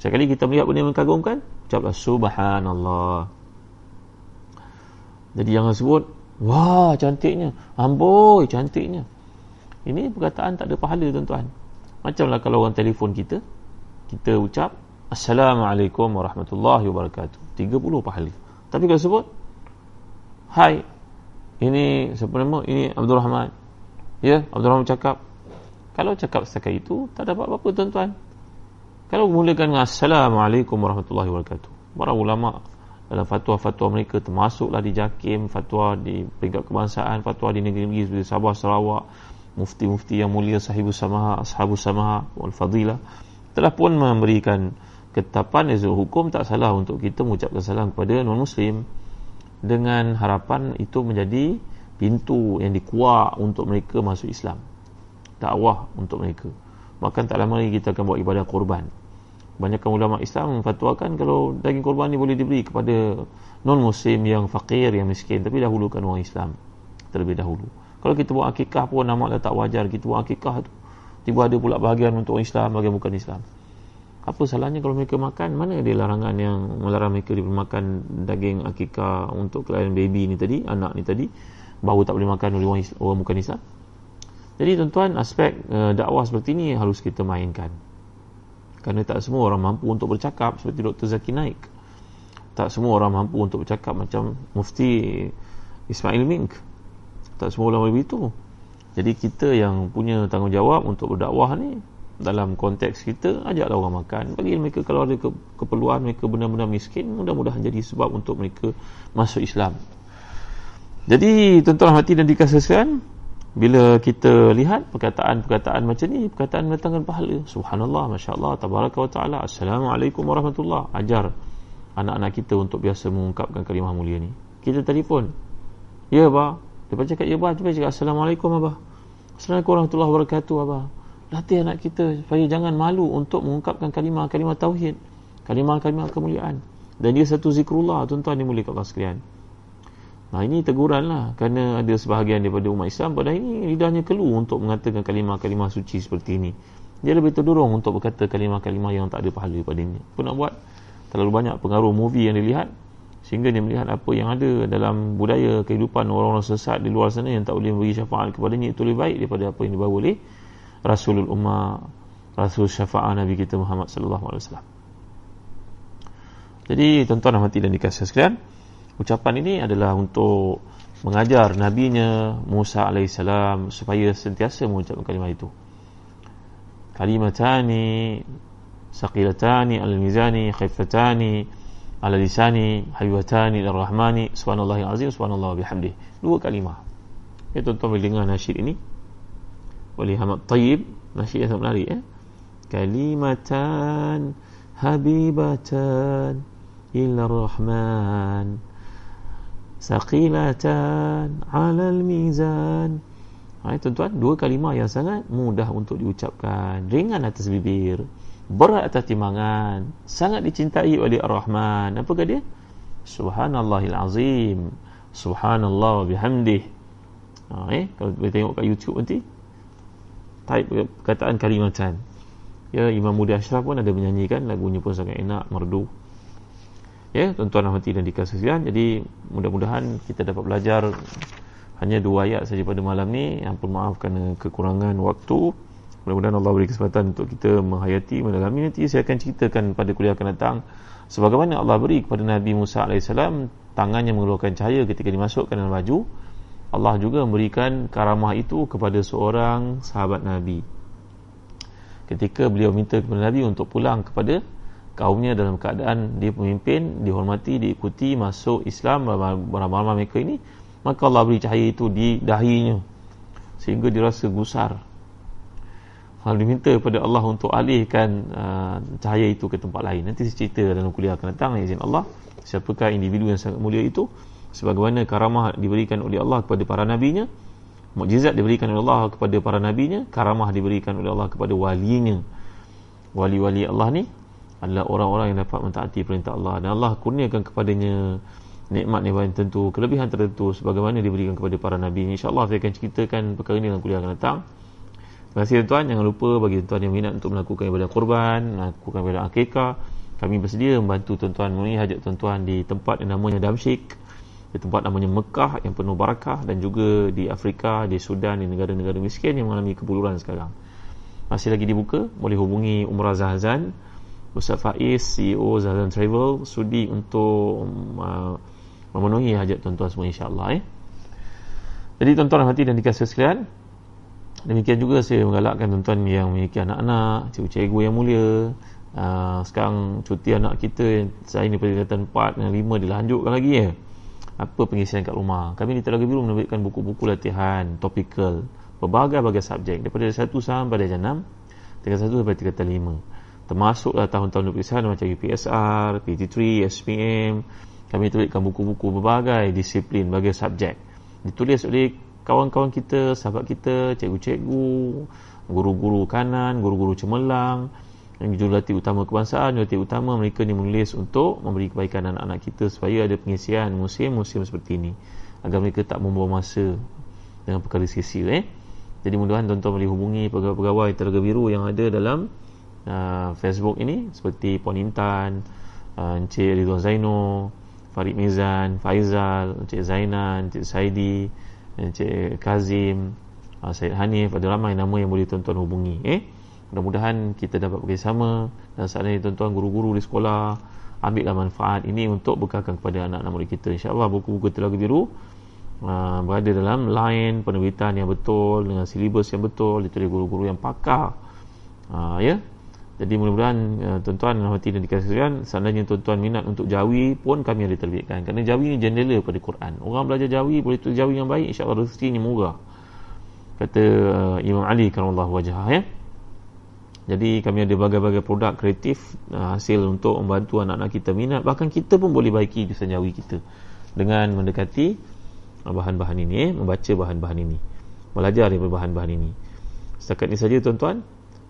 Setiap kali kita melihat benda yang mengagumkan, ucaplah subhanallah. Jadi jangan sebut, wah cantiknya, amboi cantiknya. Ini perkataan tak ada pahala tuan-tuan. Macamlah kalau orang telefon kita, kita ucap Assalamualaikum warahmatullahi wabarakatuh. 30 pahala. Tapi kalau sebut Hai. Ini siapa nama? Ini Abdul Rahman. Ya, Abdul Rahman cakap. Kalau cakap setakat itu, tak dapat apa-apa tuan-tuan. Kalau mulakan dengan Assalamualaikum warahmatullahi wabarakatuh. Para ulama dalam fatwa-fatwa mereka termasuklah di JAKIM, fatwa di peringkat kebangsaan, fatwa di negeri-negeri seperti Sabah, Sarawak, mufti-mufti yang mulia sahibu samaha ashabu samaha wal fadilah telah pun memberikan ketetapan izul hukum tak salah untuk kita mengucapkan salam kepada non muslim dengan harapan itu menjadi pintu yang dikuak untuk mereka masuk Islam. Dakwah untuk mereka. Bahkan tak lama lagi kita akan buat ibadah korban. Banyakkan ulama Islam memfatwakan kalau daging korban ni boleh diberi kepada non muslim yang fakir yang miskin. Tapi dahulukan orang Islam terlebih dahulu kalau kita buat akikah pun nama tak wajar kita buat akikah tu. Tiba ada pula bahagian untuk orang Islam bahagian bukan Islam. Apa salahnya kalau mereka makan? Mana ada larangan yang melarang mereka makan daging akikah untuk klien baby ni tadi anak ni tadi baru tak boleh makan oleh orang, Islam, orang bukan Islam? Jadi tuan-tuan aspek uh, dakwah seperti ini harus kita mainkan. Kerana tak semua orang mampu untuk bercakap seperti Dr. Zaki Naik. Tak semua orang mampu untuk bercakap macam Mufti Ismail Mink tak semua boleh begitu. Jadi kita yang punya tanggungjawab untuk berdakwah ni dalam konteks kita ajaklah orang makan. Bagi mereka kalau ada ke, keperluan mereka benar-benar miskin mudah-mudahan jadi sebab untuk mereka masuk Islam. Jadi tuan-tuan hati dan dikasihkan bila kita lihat perkataan-perkataan macam ni perkataan mendatangkan pahala. Subhanallah masya-Allah tabaraka wa taala. Assalamualaikum warahmatullahi ajar anak-anak kita untuk biasa mengungkapkan kalimah mulia ni. Kita telefon. Ya ba Lepas cakap, ya abah, cuba cakap, Assalamualaikum abah. Assalamualaikum warahmatullahi wabarakatuh abah. Latih anak kita supaya jangan malu untuk mengungkapkan kalimah-kalimah tauhid. Kalimah-kalimah kemuliaan. Dan dia satu zikrullah, tuan-tuan dimuliakan Allah sekalian. Nah ini teguran lah kerana ada sebahagian daripada umat Islam pada ini lidahnya keluh untuk mengatakan kalimah-kalimah suci seperti ini. Dia lebih terdorong untuk berkata kalimah-kalimah yang tak ada pahala pada ini. Apa nak buat? Terlalu banyak pengaruh movie yang dilihat sehingga dia melihat apa yang ada dalam budaya kehidupan orang-orang sesat di luar sana yang tak boleh beri syafaat kepadanya itu lebih baik daripada apa yang dibawa oleh Rasulul Ummah Rasul Syafaat Nabi kita Muhammad sallallahu alaihi wasallam. Jadi tuan-tuan dan hati dan dikasih sekalian, ucapan ini adalah untuk mengajar nabinya Musa alaihissalam supaya sentiasa mengucapkan kalimah itu. Kalimatani saqilatani al-mizani khifatani ala lisani habibatani lirrahmani subhanallahi azim subhanallah bihamdi dua kalimah. Ya tuan-tuan boleh dengar nasyid ini? Boleh hamad tayyib? Nasyid yang sangat menarik ya? Kalimatan habibatan ila rahman saqilatan ala al-mizan ha, tuan-tuan dua kalimah yang sangat mudah untuk diucapkan. Ringan atas bibir berat atas timbangan. Sangat dicintai oleh Ar-Rahman. Apa kata dia? Subhanallahil azim. Subhanallah bihamdih. Ha, eh kalau boleh tengok kat YouTube nanti type perkataan kalimatan. Ya Imam Mudi Ashraf pun ada menyanyikan lagunya pun sangat enak merdu. Ya tuan-tuan dan dan dikasihkan jadi mudah-mudahan kita dapat belajar hanya dua ayat saja pada malam ni. Yang maaf kerana kekurangan waktu Mudah-mudahan Allah beri kesempatan untuk kita menghayati mendalami nanti saya akan ceritakan pada kuliah akan datang sebagaimana Allah beri kepada Nabi Musa AS tangannya mengeluarkan cahaya ketika dimasukkan dalam baju. Allah juga memberikan karamah itu kepada seorang sahabat Nabi. Ketika beliau minta kepada Nabi untuk pulang kepada kaumnya dalam keadaan dia pemimpin dihormati, diikuti masuk Islam beramai-ramai mereka ini maka Allah beri cahaya itu di dahinya sehingga dirasa gusar kalau diminta kepada Allah untuk alihkan uh, cahaya itu ke tempat lain. Nanti saya cerita dalam kuliah akan datang izin Allah. Siapakah individu yang sangat mulia itu? Sebagaimana karamah diberikan oleh Allah kepada para nabinya mukjizat diberikan oleh Allah kepada para nabinya karamah diberikan oleh Allah kepada walinya. Wali-wali Allah ni adalah orang-orang yang dapat mentaati perintah Allah. Dan Allah kurniakan kepadanya nikmat-nikmat yang tentu kelebihan tertentu sebagaimana diberikan kepada para nabi. Insyaallah saya akan ceritakan perkara ini dalam kuliah akan datang kasih tuan jangan lupa bagi tuan yang minat untuk melakukan ibadah kurban melakukan ibadah akikah kami bersedia membantu tuan-tuan memenuhi hajat tuan-tuan di tempat yang namanya Damsyik di tempat namanya Mekah yang penuh barakah dan juga di Afrika, di Sudan, di negara-negara miskin yang mengalami kebuluran sekarang. Masih lagi dibuka, boleh hubungi Umrah Zahzan, Ustaz Faiz, CEO Zahzan Travel, sudi untuk uh, memenuhi hajat tuan-tuan semua insyaAllah. Eh. Jadi tuan-tuan hati dan dikasih sekalian, demikian juga saya menggalakkan tuan-tuan yang memiliki anak-anak, cikgu-cikgu yang mulia, uh, sekarang cuti anak kita, saya ini peringatan 4 dan 5 dilanjutkan lagi ya. Apa pengisian kat rumah? Kami di Telaga Biru menerbitkan buku-buku latihan topikal berbagai-bagai subjek. Daripada 1 sampai darjah 6 tingkat 1 sampai tingkat 5 termasuklah tahun-tahun peperiksaan macam UPSR, PT3, SPM kami terbitkan buku-buku berbagai disiplin berbagai subjek. Ditulis oleh kawan-kawan kita, sahabat kita, cikgu-cikgu guru-guru kanan, guru-guru cemerlang yang jurulatih utama kebangsaan jurulatih utama mereka ni menulis untuk memberi kebaikan anak-anak kita supaya ada pengisian musim-musim seperti ini agar mereka tak membawa masa dengan perkara sia-sia eh? jadi mudah-mudahan tuan-tuan boleh hubungi pegawai-pegawai telaga biru yang ada dalam uh, Facebook ini seperti Puan Intan uh, Encik Ridwan Zaino Farid Mizan Faizal Encik Zainan Encik Saidi Encik Kazim uh, Syed Hanif ada ramai nama yang boleh tuan-tuan hubungi eh? mudah-mudahan kita dapat bekerjasama dan saat ini tuan-tuan guru-guru di sekolah ambillah manfaat ini untuk bekalkan kepada anak-anak murid kita insyaAllah buku-buku telaga biru uh, berada dalam line penerbitan yang betul dengan silibus yang betul ditulis guru-guru yang pakar uh, ya jadi mudah-mudahan uh, tuan-tuan dan hati dan dikasihkan seandainya tuan-tuan minat untuk jawi pun kami ada terbitkan kerana jawi ini jendela pada Quran orang belajar jawi boleh tulis jawi yang baik insyaAllah rezekinya murah kata uh, Imam Ali Allah wajah ya jadi kami ada berbagai-bagai produk kreatif uh, hasil untuk membantu anak-anak kita minat. Bahkan kita pun boleh baiki desain jawi kita dengan mendekati uh, bahan-bahan ini, eh, membaca bahan-bahan ini, belajar daripada bahan-bahan ini. Setakat ini saja tuan-tuan.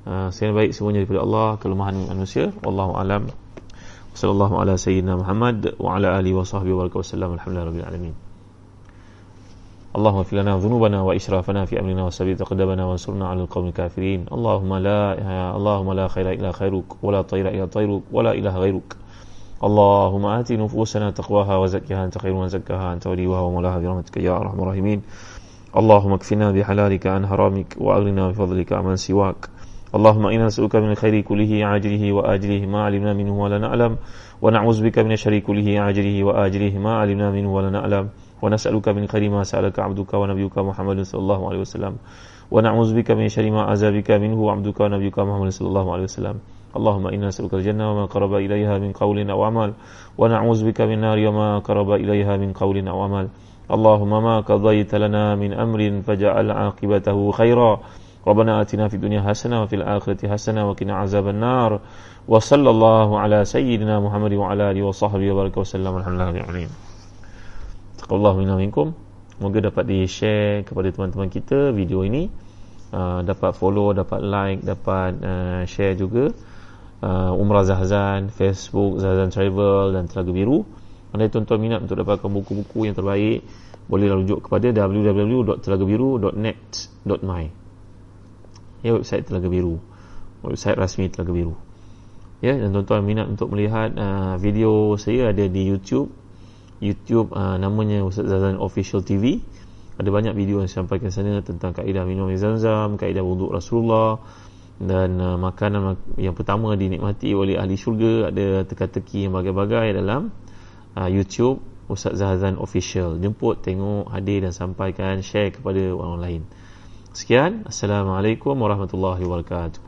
Uh, saya baik semuanya daripada Allah, kelemahan manusia. Wallahu alam. Sallallahu ala sayyidina Muhammad wa ala alihi wa sahbihi wa sallam. Alhamdulillah rabbil alamin. اللهم اغفر لنا ذنوبنا واسرافنا في امرنا وثبت اقدامنا وانصرنا على القوم الكافرين اللهم لا اللهم لا خير الا خيرك ولا طير الا طيرك ولا اله غيرك اللهم آت نفوسنا تقواها وزكها أنت خير من زكاها أنت وليها ومولاها برحمتك يا أرحم الراحمين اللهم اكفنا بحلالك عن حرامك وأغننا بفضلك عمن سواك اللهم إنا نسألك من الخير كله عاجله وآجله ما علمنا منه ولا نعلم ونعوذ بك من الشر كله عاجله وآجله ما علمنا منه ولا نعلم ونسألك من خير ما سألك عبدك ونبيك محمد صلى الله عليه وسلم ونعوذ بك من شر ما عذابك منه عبدك ونبيك محمد صلى الله عليه وسلم. اللهم إنا نسألك الجنة وما قرب إليها من قول أو عمل ونعوذ بك من النار وما قرب إليها من قول أو عمل. اللهم ما قضيت لنا من أمر فجعل عاقبته خيرا. ربنا آتنا في الدنيا حسنة وفي الآخرة حسنة وقنا عذاب النار وصلى الله على سيدنا محمد وعلى آله وصحبه وبارك وسلم الحمد لله رب العالمين Allah minum Semoga dapat di-share kepada teman-teman kita video ini. Uh, dapat follow, dapat like, dapat uh, share juga. Uh, Umrah Zahzan, Facebook Zahzan Travel dan Telaga Biru. Anda tuan-tuan minat untuk dapatkan buku-buku yang terbaik, boleh rujuk kepada www.telagabiru.net.my. Ya, website Telaga Biru. Website rasmi Telaga Biru. Ya, dan tuan-tuan minat untuk melihat uh, video saya ada di YouTube. YouTube uh, namanya Ustaz Zazan Official TV ada banyak video yang saya sampaikan sana tentang kaedah minum air zam-zam kaedah wuduk Rasulullah dan uh, makanan yang pertama dinikmati oleh ahli syurga. Ada teka-teki yang bagai-bagai dalam uh, YouTube Ustaz Zazan Official. Jemput tengok hadir dan sampaikan share kepada orang lain sekian Assalamualaikum Warahmatullahi Wabarakatuh